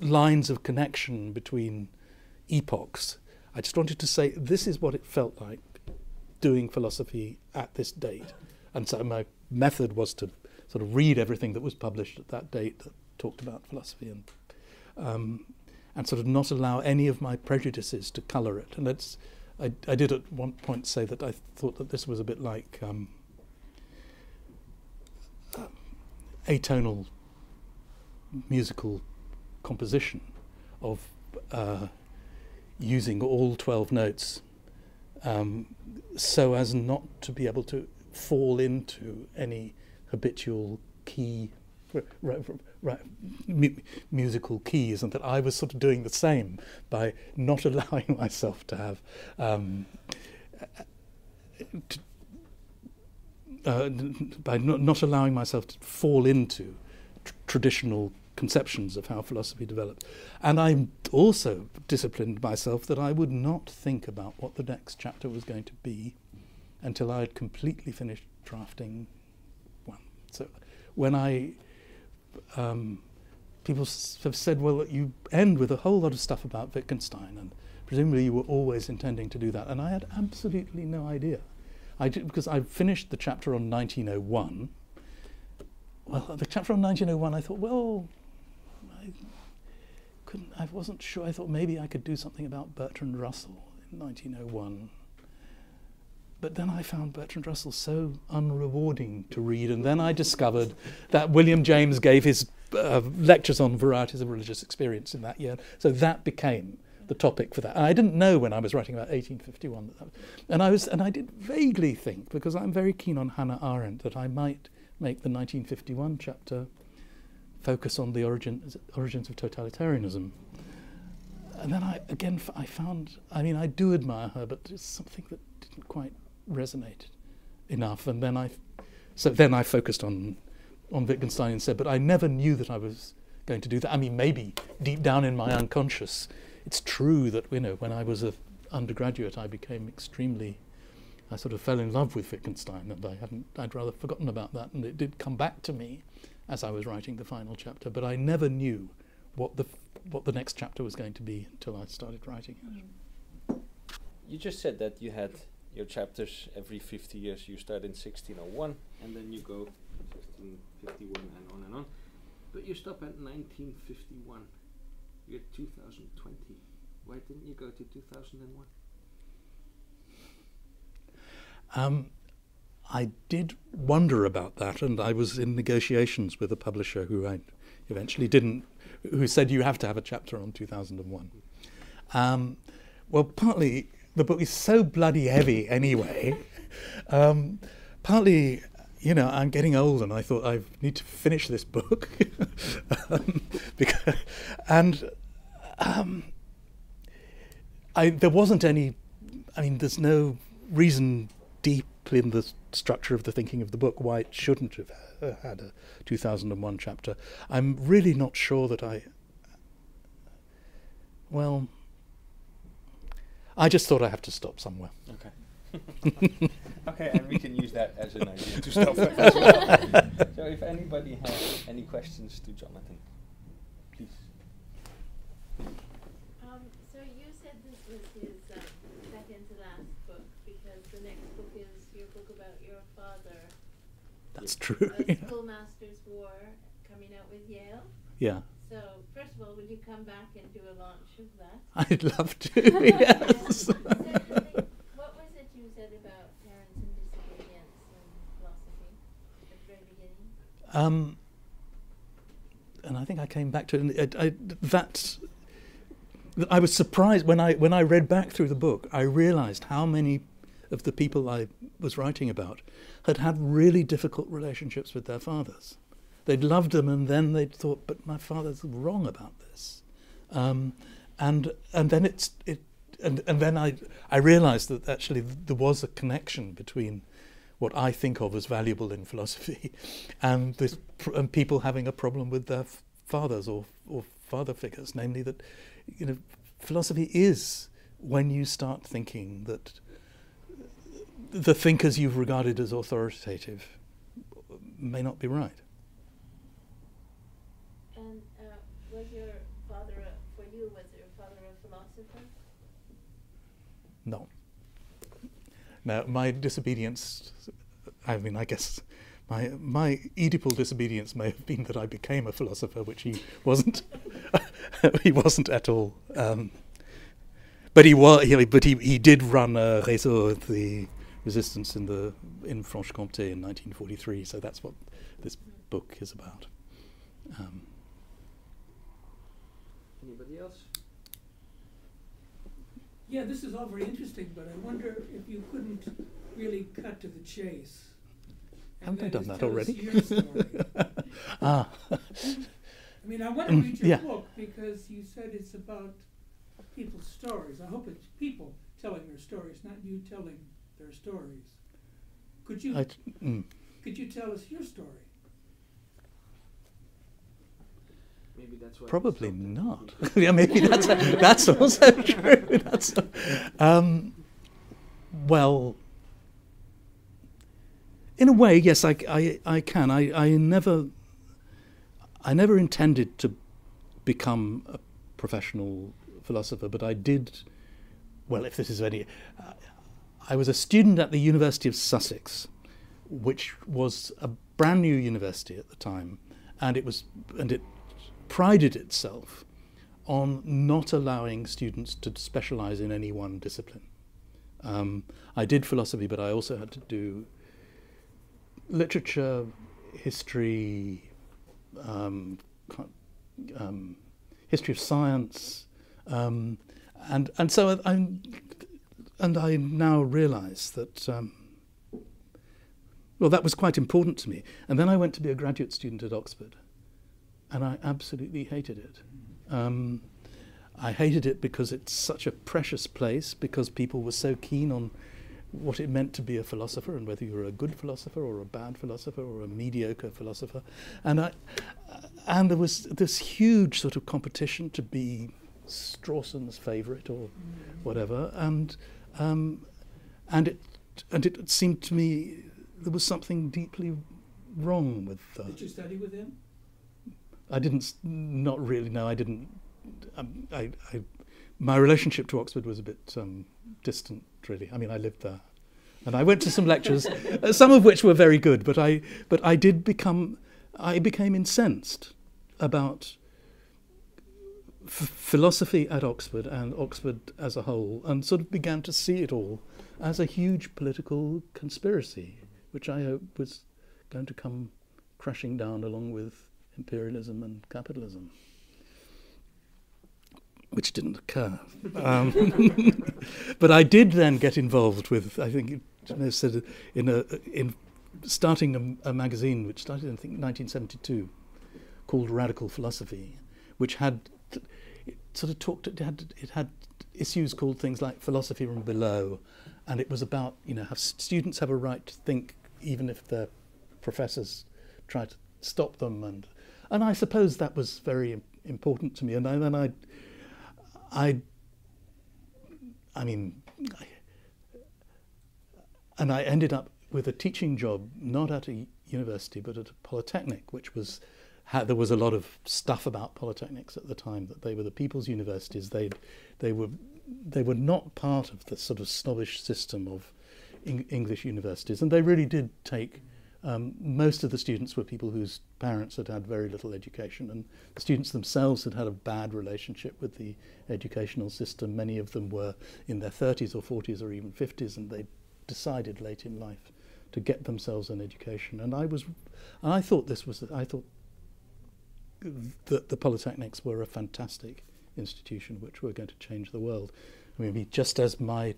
lines of connection between epochs. I just wanted to say this is what it felt like doing philosophy at this date. And so my method was to sort of read everything that was published at that date that talked about philosophy and um, and sort of not allow any of my prejudices to colour it. And it's, I, I did at one point say that I thought that this was a bit like um, uh, atonal musical composition of uh, using all 12 notes um, so as not to be able to fall into any habitual key musical keys and that I was sort of doing the same by not allowing myself to have um, t- uh, by not, not allowing myself to fall into tr- traditional conceptions of how philosophy developed. And I also disciplined myself that I would not think about what the next chapter was going to be until I had completely finished drafting. So when I, um, people have said, well, you end with a whole lot of stuff about Wittgenstein, and presumably you were always intending to do that. And I had absolutely no idea. I did, because I finished the chapter on 1901. Well, the chapter on 1901, I thought, well, I couldn't, I wasn't sure. I thought maybe I could do something about Bertrand Russell in 1901. But then I found Bertrand Russell so unrewarding to read, and then I discovered that William James gave his uh, lectures on varieties of religious experience in that year. So that became the topic for that. And I didn't know when I was writing about 1851 that, that and I was and I did vaguely think because I'm very keen on Hannah Arendt that I might make the 1951 chapter focus on the origin, origins of totalitarianism. And then I again I found I mean I do admire her, but it's something that didn't quite resonate enough. And then I so then I focused on on Wittgenstein and said, But I never knew that I was going to do that. I mean, maybe deep down in my unconscious, it's true that you know when I was a undergraduate, I became extremely. I sort of fell in love with Wittgenstein, and I hadn't. I'd rather forgotten about that, and it did come back to me as I was writing the final chapter. But I never knew what the what the next chapter was going to be until I started writing it. You just said that you had your chapters every 50 years. You start in 1601, and then you go 1651 and on and on. But you stop at 1951. You're 2020. Why didn't you go to 2001? Um, I did wonder about that, and I was in negotiations with a publisher who I eventually didn't, who said you have to have a chapter on 2001. Um, well, partly the book is so bloody heavy anyway. um, partly, you know, I'm getting old, and I thought I need to finish this book, um, because, and um, I, there wasn't any. I mean, there's no reason deep in the structure of the thinking of the book why it shouldn't have had a 2001 chapter. I'm really not sure that I. Well, I just thought I have to stop somewhere. Okay. okay, and we can use that as an idea to stop as well. so if anybody has any questions to Jonathan, please. Um, so you said this was his um, second to last book because the next book is your book about your father. That's true. A yeah. Schoolmaster's War coming out with Yale. yeah. So first of all, will you come back and do a launch of that? I'd love to. yes. What was it you said about parents and disobedience and philosophy at the very beginning? Um, and I think I came back to it. I, I, that I was surprised when I when I read back through the book. I realised how many of the people I was writing about had had really difficult relationships with their fathers. They'd loved them, and then they'd thought, "But my father's wrong about this," um, and and then it's it. And, and then I, I realised that actually there was a connection between what I think of as valuable in philosophy, and this and people having a problem with their fathers or or father figures, namely that you know philosophy is when you start thinking that the thinkers you've regarded as authoritative may not be right. And uh, was your father, a, for you, was your father a philosopher? No. Now, my disobedience, I mean, I guess my, my Oedipal disobedience may have been that I became a philosopher, which he wasn't. he wasn't at all. Um, but he was. He, but he, he did run a réseau, the resistance in the in Franche-Comté in 1943. So that's what this book is about. Um, Anybody else? Yeah, this is all very interesting, but I wonder if you couldn't really cut to the chase. Haven't I done that already? ah, I mean, I want to Mm, read your yeah. book because you said it's about people's stories. I hope it's people telling their stories, not you telling their stories. Could you I, mm. could you tell us your story? Maybe that's why. we Probably not. yeah, maybe that's that's also true. That's, um, well, in a way, yes, I, I, I can. I, I never, I never intended to become a professional philosopher, but I did. Well, if this is any, uh, I was a student at the University of Sussex, which was a brand new university at the time, and it was and it prided itself on not allowing students to specialize in any one discipline. Um, I did philosophy, but I also had to do literature, history, um, um, history of science, um, and and so I and I now realise that. Um, well, that was quite important to me. And then I went to be a graduate student at Oxford, and I absolutely hated it. Um, I hated it because it's such a precious place, because people were so keen on what it meant to be a philosopher and whether you were a good philosopher or a bad philosopher or a mediocre philosopher. And, I, and there was this huge sort of competition to be Strawson's favourite or whatever. And, um, and, it, and it seemed to me there was something deeply wrong with. Uh, Did you study with him? I didn't. Not really. No, I didn't. Um, I, I, my relationship to Oxford was a bit um, distant, really. I mean, I lived there, and I went to some lectures, uh, some of which were very good. But I, but I did become, I became incensed about f- philosophy at Oxford and Oxford as a whole, and sort of began to see it all as a huge political conspiracy which I hope was going to come crashing down along with imperialism and capitalism, which didn't occur. Um, but I did then get involved with, I think, you said in a in starting a, a magazine which started, I think, 1972, called Radical Philosophy, which had it sort of talked. It had it had issues called things like philosophy from below, and it was about you know have students have a right to think even if their professors try to stop them. And and I suppose that was very important to me. And then I, I, I mean, I, and I ended up with a teaching job, not at a university, but at a polytechnic, which was had, there was a lot of stuff about polytechnics at the time that they were the people's universities. They they were they were not part of the sort of snobbish system of English universities, and they really did take. Um, most of the students were people whose parents had had very little education, and the students themselves had had a bad relationship with the educational system. Many of them were in their 30s or 40s or even 50s, and they decided late in life to get themselves an education. And I was, and I thought this was, I thought that the polytechnics were a fantastic institution which were going to change the world. I mean, just as my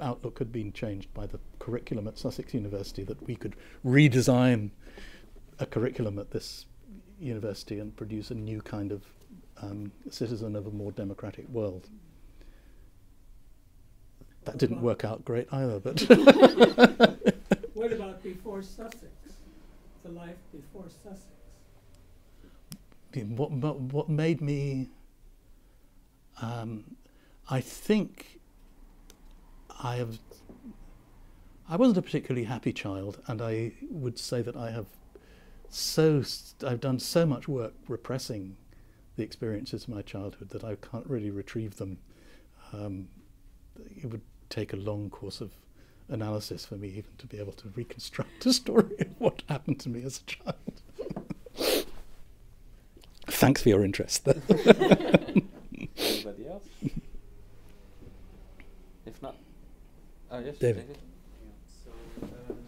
outlook had been changed by the curriculum at Sussex University that we could redesign a curriculum at this university and produce a new kind of um, citizen of a more democratic world. That didn't work out great either, but. what about before Sussex? The life before Sussex? What, what made me. Um, I think I have. I wasn't a particularly happy child, and I would say that I have so I've done so much work repressing the experiences of my childhood that I can't really retrieve them. Um, it would take a long course of analysis for me even to be able to reconstruct a story of what happened to me as a child. Thanks for your interest. Anybody else? If not, Oh, yes, David. Yeah, so um,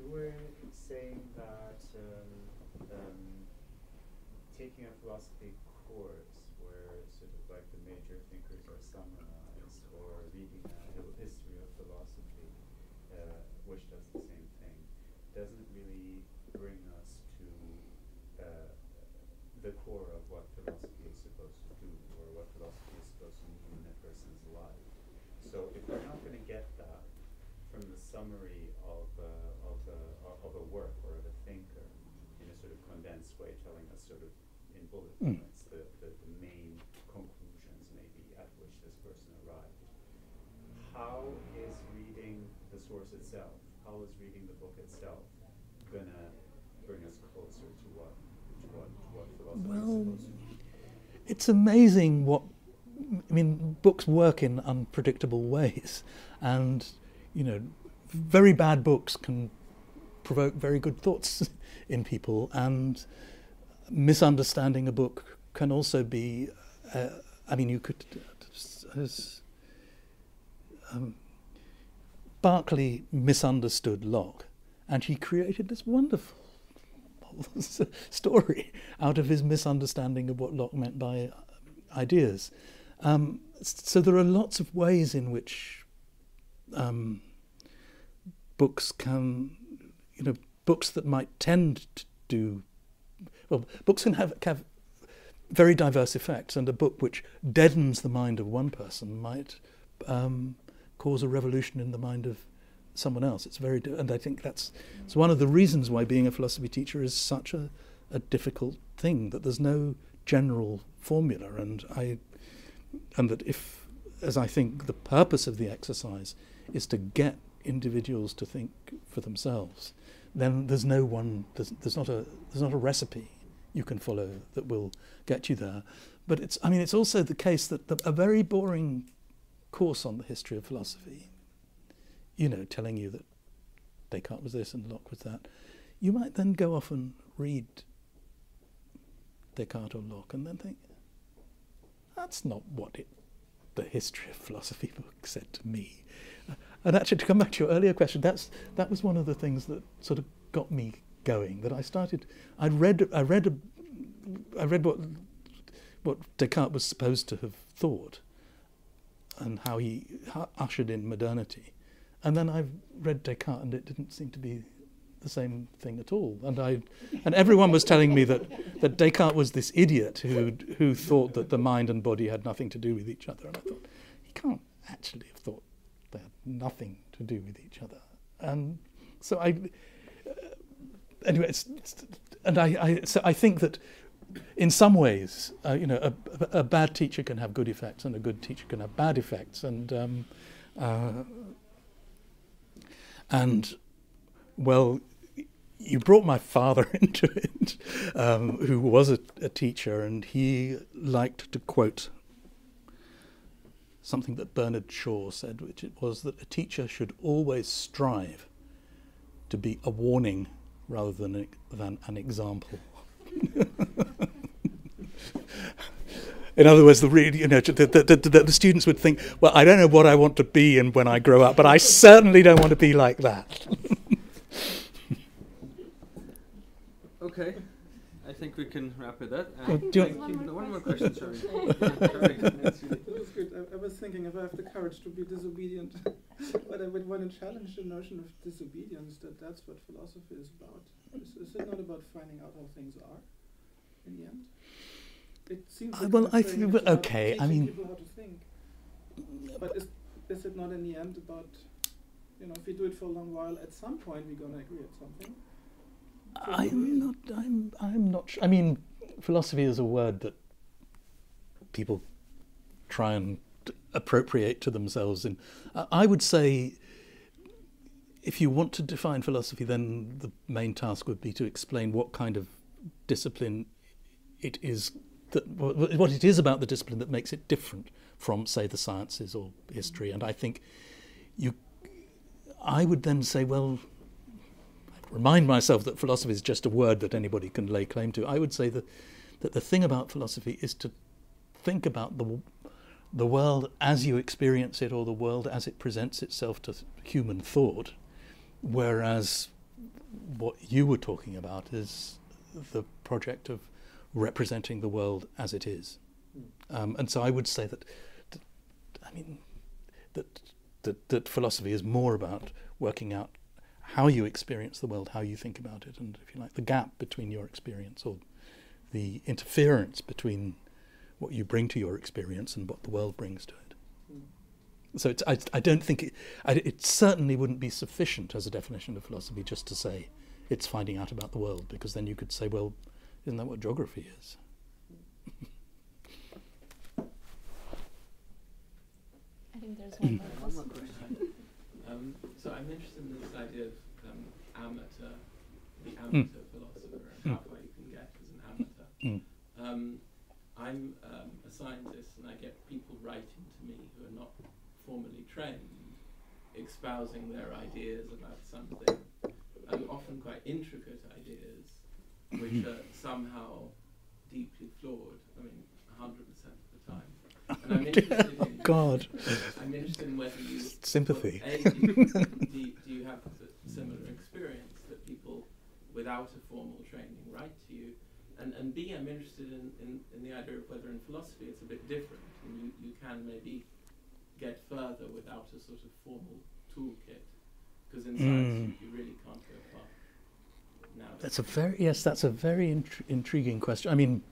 you were saying that um, um, taking a philosophy course where sort of like the major thinkers are summarized or reading a history of philosophy, uh, which does the same thing, doesn't really bring us to uh, the core of what philosophy is supposed to do or what philosophy is supposed to mean in a person's life. So if we're not going to get that from the summary of, uh, of, uh, of a work or of a thinker in a sort of condensed way, telling us sort of in bullet Mm. points the, the, the main conclusions maybe at which this person arrived, how is reading the source itself, how is reading the book itself going to bring us closer to what, to what, to what philosophy Well, is supposed to be? it's amazing what I mean. Books work in unpredictable ways, and you know, very bad books can provoke very good thoughts in people, and misunderstanding a book can also be. Uh, I mean, you could. As, um, Berkeley misunderstood Locke, and he created this wonderful story out of his misunderstanding of what Locke meant by ideas. Um, so there are lots of ways in which um, books can, you know, books that might tend to do, well, books can have, have very diverse effects, and a book which deadens the mind of one person might um, cause a revolution in the mind of someone else. It's very, and I think that's it's one of the reasons why being a philosophy teacher is such a, a difficult thing. That there's no general formula, and I, and that if, as I think, the purpose of the exercise is to get individuals to think for themselves, then there's no one, there's, there's not a, there's not a recipe you can follow that will get you there. But it's, I mean, it's also the case that the, a very boring course on the history of philosophy, you know, telling you that Descartes was this and Locke was that, you might then go off and read Descartes or Locke and then think, that's not what it, the history of philosophy book said to me. And actually, to come back to your earlier question, that's that was one of the things that sort of got me going. That I started, I read, I read, a, I read what what Descartes was supposed to have thought, and how he ushered in modernity, and then I read Descartes, and it didn't seem to be the same thing at all. And I, and everyone was telling me that, that Descartes was this idiot who who thought that the mind and body had nothing to do with each other. And I thought he can't actually have thought they had nothing to do with each other. And so I, anyway, it's, it's, and I, I, so I think that in some ways, uh, you know, a, a, bad teacher can have good effects, and a good teacher can have bad effects, and um, uh, and well, you brought my father into it, um, who was a, a teacher, and he liked to quote something that Bernard Shaw said, which it was that a teacher should always strive to be a warning rather than, than an example. In other words, the, you know, the, the, the, the, students would think, well, I don't know what I want to be and when I grow up, but I certainly don't want to be like that. okay. I think we can wrap it up. Uh, do one, more one more question, sorry. sorry. That was good. I, I, was thinking if I have the courage to be disobedient, but I would want to challenge the notion of disobedience, that that's what philosophy is about. Is, is it not about finding out how things are in the end? it seems. Uh, well, I think. Well, okay, I mean. People how to think. But is is it not in the end about, you know, if we do it for a long while, at some point we're gonna agree at something. I'm not. I'm. I'm not. Sh- I mean, philosophy is a word that people try and appropriate to themselves. And I would say, if you want to define philosophy, then the main task would be to explain what kind of discipline it is that what it is about the discipline that makes it different from, say, the sciences or history. And I think you, I would then say, well, remind myself that philosophy is just a word that anybody can lay claim to. I would say that that the thing about philosophy is to think about the the world as you experience it, or the world as it presents itself to human thought, whereas what you were talking about is the project of representing the world as it is. Hmm. Um, and so I would say that, that I mean, that, that, that philosophy is more about working out how you experience the world, how you think about it, and if you like, the gap between your experience or the interference between what you bring to your experience and what the world brings to it. Mm. So I, I don't think it, I, it certainly wouldn't be sufficient as a definition of philosophy just to say it's finding out about the world, because then you could say, well, isn't that what geography is? I think there's one more question. Um, so I'm interested in this idea of um, amateur, the hmm. amateur mm. philosopher, and mm. how far you can get as an amateur. Mm. Um, I'm um, a scientist, and I get people writing to me who are not formally trained, espousing their ideas about something, um, often quite intricate ideas, which mm-hmm. are somehow deeply flawed. I mean, hundred percent of the time. And I'm interested in God. I'm interested in whether you Sympathy. A, do, you, do, you, have a similar experience that people without a formal training write to you? And, and B, I'm interested in, in, in the idea of whether in philosophy it's a bit different and you, you can maybe get further without a sort of formal toolkit. Because in science Mm. you, really can't go far. Now, That's a very yes. That's a very intri- intriguing question. I mean,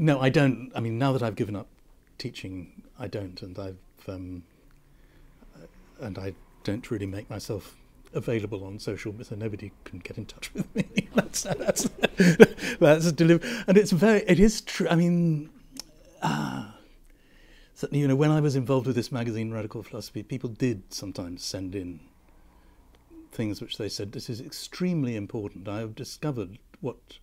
no, I don't. I mean, now that I've given up teaching, I don't, and I've um, uh, and I don't really make myself available on social media. So nobody can get in touch with me. that's that's that's a deliver. And it's very. It is true. I mean. Ah, certainly, you know, when I was involved with this magazine, Radical Philosophy, people did sometimes send in things which they said this is extremely important. I have discovered what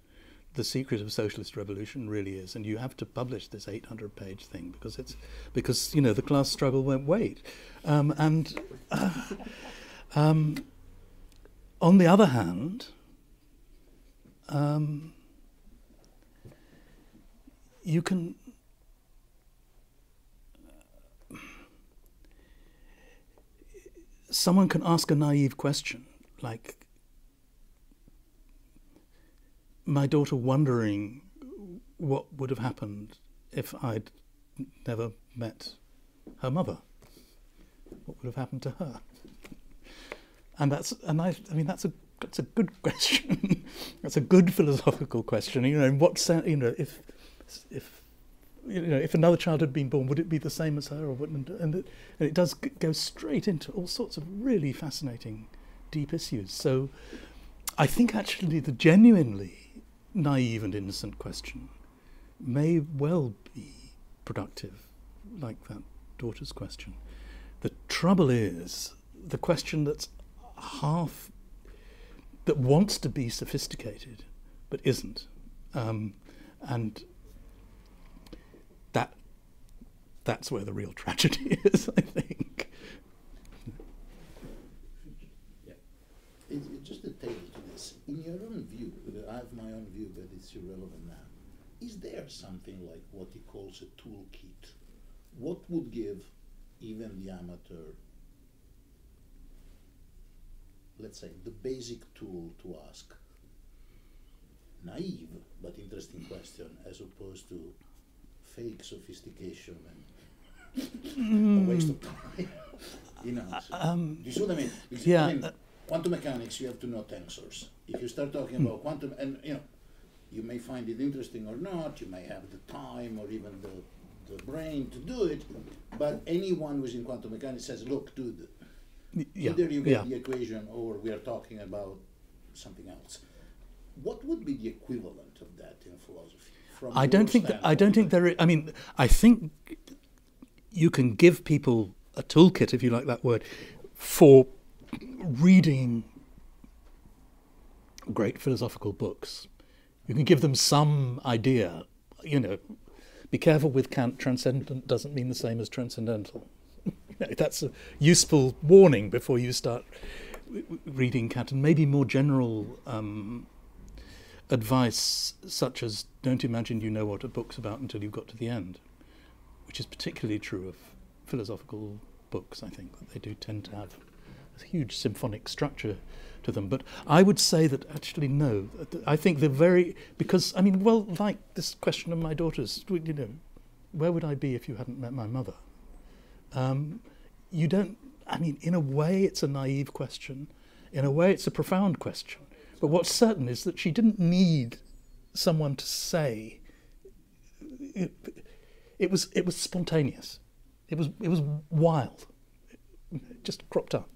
the secret of socialist revolution really is, and you have to publish this 800-page thing because it's because you know the class struggle won't wait. Um, and uh, um, on the other hand, um, you can. Someone can ask a naive question like my daughter wondering what would have happened if I'd never met her mother. What would have happened to her? And that's and I I mean that's a that's a good question. that's a good philosophical question. You know, in what sense? You know, if if you know if another child had been born, would it be the same as her, or wouldn't? And it, and it does go straight into all sorts of really fascinating, deep issues. So, I think actually the genuinely naive and innocent question may well be productive, like that daughter's question. The trouble is the question that's half that wants to be sophisticated but isn't, um, and that that's where the real tragedy is. I think. It, it just a In your own view, uh, I have my own view, but it's irrelevant now. Is there something like what he calls a toolkit? What would give even the amateur, let's say, the basic tool to ask? Naive but interesting question, as opposed to fake sophistication and a waste of time. you know, so- Um, do you see what I mean? Yeah, I mean, uh, quantum mechanics, you have to know tensors. If you start talking hmm. about quantum, and you know, you may find it interesting or not, you may have the time or even the, the brain to do it, but anyone who's in quantum mechanics says, look, dude, yeah, either you get yeah. the equation or we are talking about something else. What would be the equivalent of that in philosophy? From I don't think that, I don't think there. Is, I mean, I think you can give people a toolkit, if you like that word, for reading great philosophical books. You can give them some idea. You know, be careful with Kant. Transcendent doesn't mean the same as transcendental. That's a useful warning before you start reading Kant, and maybe more general. Um, advice such as don't imagine you know what a book's about until you've got to the end, which is particularly true of philosophical books, I think, that they do tend to have huge symphonic structure to them. But I would say that actually, no. I think they're very, because, I mean, well, like this question of my daughter's, you know, where would I be if you hadn't met my mother? Um, you don't, I mean, in a way, it's a naive question. In a way, it's a profound question. But what's certain is that she didn't need someone to say. It, it was it was spontaneous. It was it was wild. It just cropped up.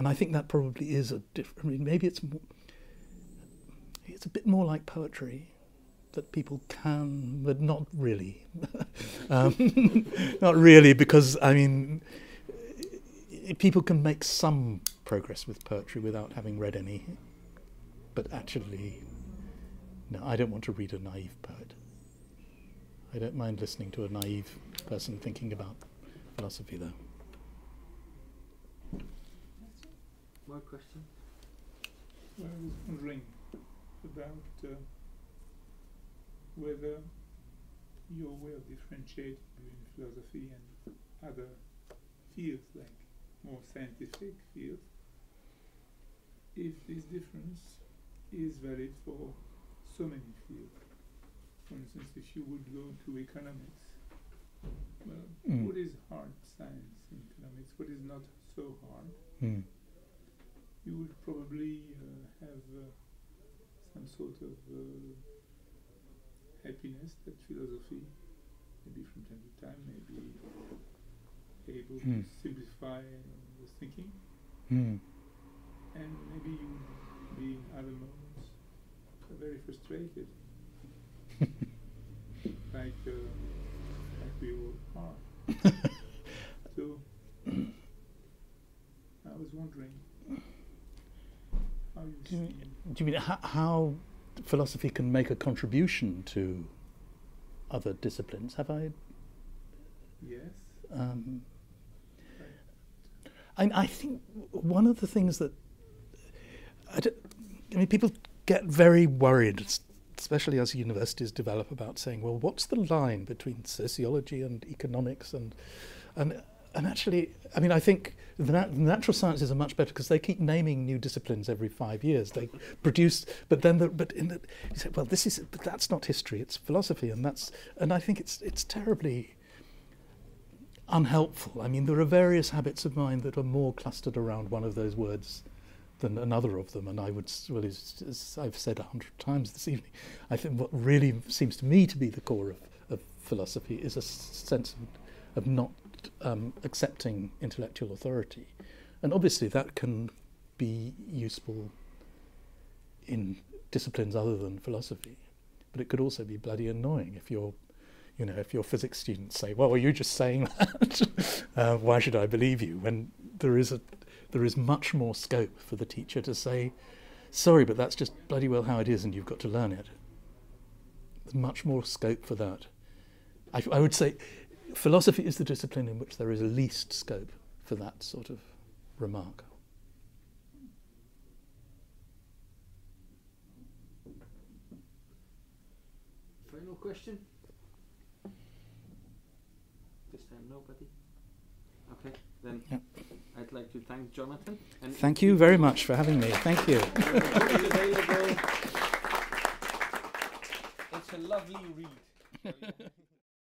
And I think that probably is a different. I mean, maybe it's more, it's a bit more like poetry that people can, but not really. um, not really, because I mean, people can make some progress with poetry without having read any. But actually, no, I don't want to read a naive poet. I don't mind listening to a naive person thinking about philosophy, though. More questions? Well, I was wondering about uh, whether your way of differentiating between philosophy and other fields, like more scientific fields, if this difference is valid for so many fields. For instance, if you would go to economics, well, Mm. what is hard science in economics? What is not so hard? Mm. You would probably uh, have uh, some sort of uh, happiness that philosophy, maybe from time to time, may be able Mm. to simplify the thinking, Mm. and maybe you would be in other moments uh, very frustrated, like uh, like we all are. so I was wondering Do you, see. do you mean how, how philosophy can make a contribution to other disciplines? Have I? Yes. Um, I, I think one of the things that I, I mean, people get very worried, especially as universities develop, about saying, "Well, what's the line between sociology and economics?" and and and actually, I mean, I think the, nat- natural sciences are much better because they keep naming new disciplines every five years. They produce, but then, the, but in the, you say, well, this is, but that's not history; it's philosophy, and that's, and I think it's it's terribly unhelpful. I mean, there are various habits of mind that are more clustered around one of those words than another of them. And I would, well, as, as I've said a hundred times this evening, I think what really seems to me to be the core of, of philosophy is a sense of, of not um, accepting intellectual authority. And obviously, that can be useful in disciplines other than philosophy. But it could also be bloody annoying if you're you know, if your physics students say, "Well, were you just saying that? uh, why should I believe you?" When there is a, there is much more scope for the teacher to say, "Sorry, but that's just bloody well how it is, and you've got to learn it." There's much more scope for that. I, I would say, philosophy is the discipline in which there is least scope for that sort of remark. Final question? This time nobody? Okay, then Yep. I'd like to thank Jonathan. And Thank you very much for having me. Thank you. It's a lovely read.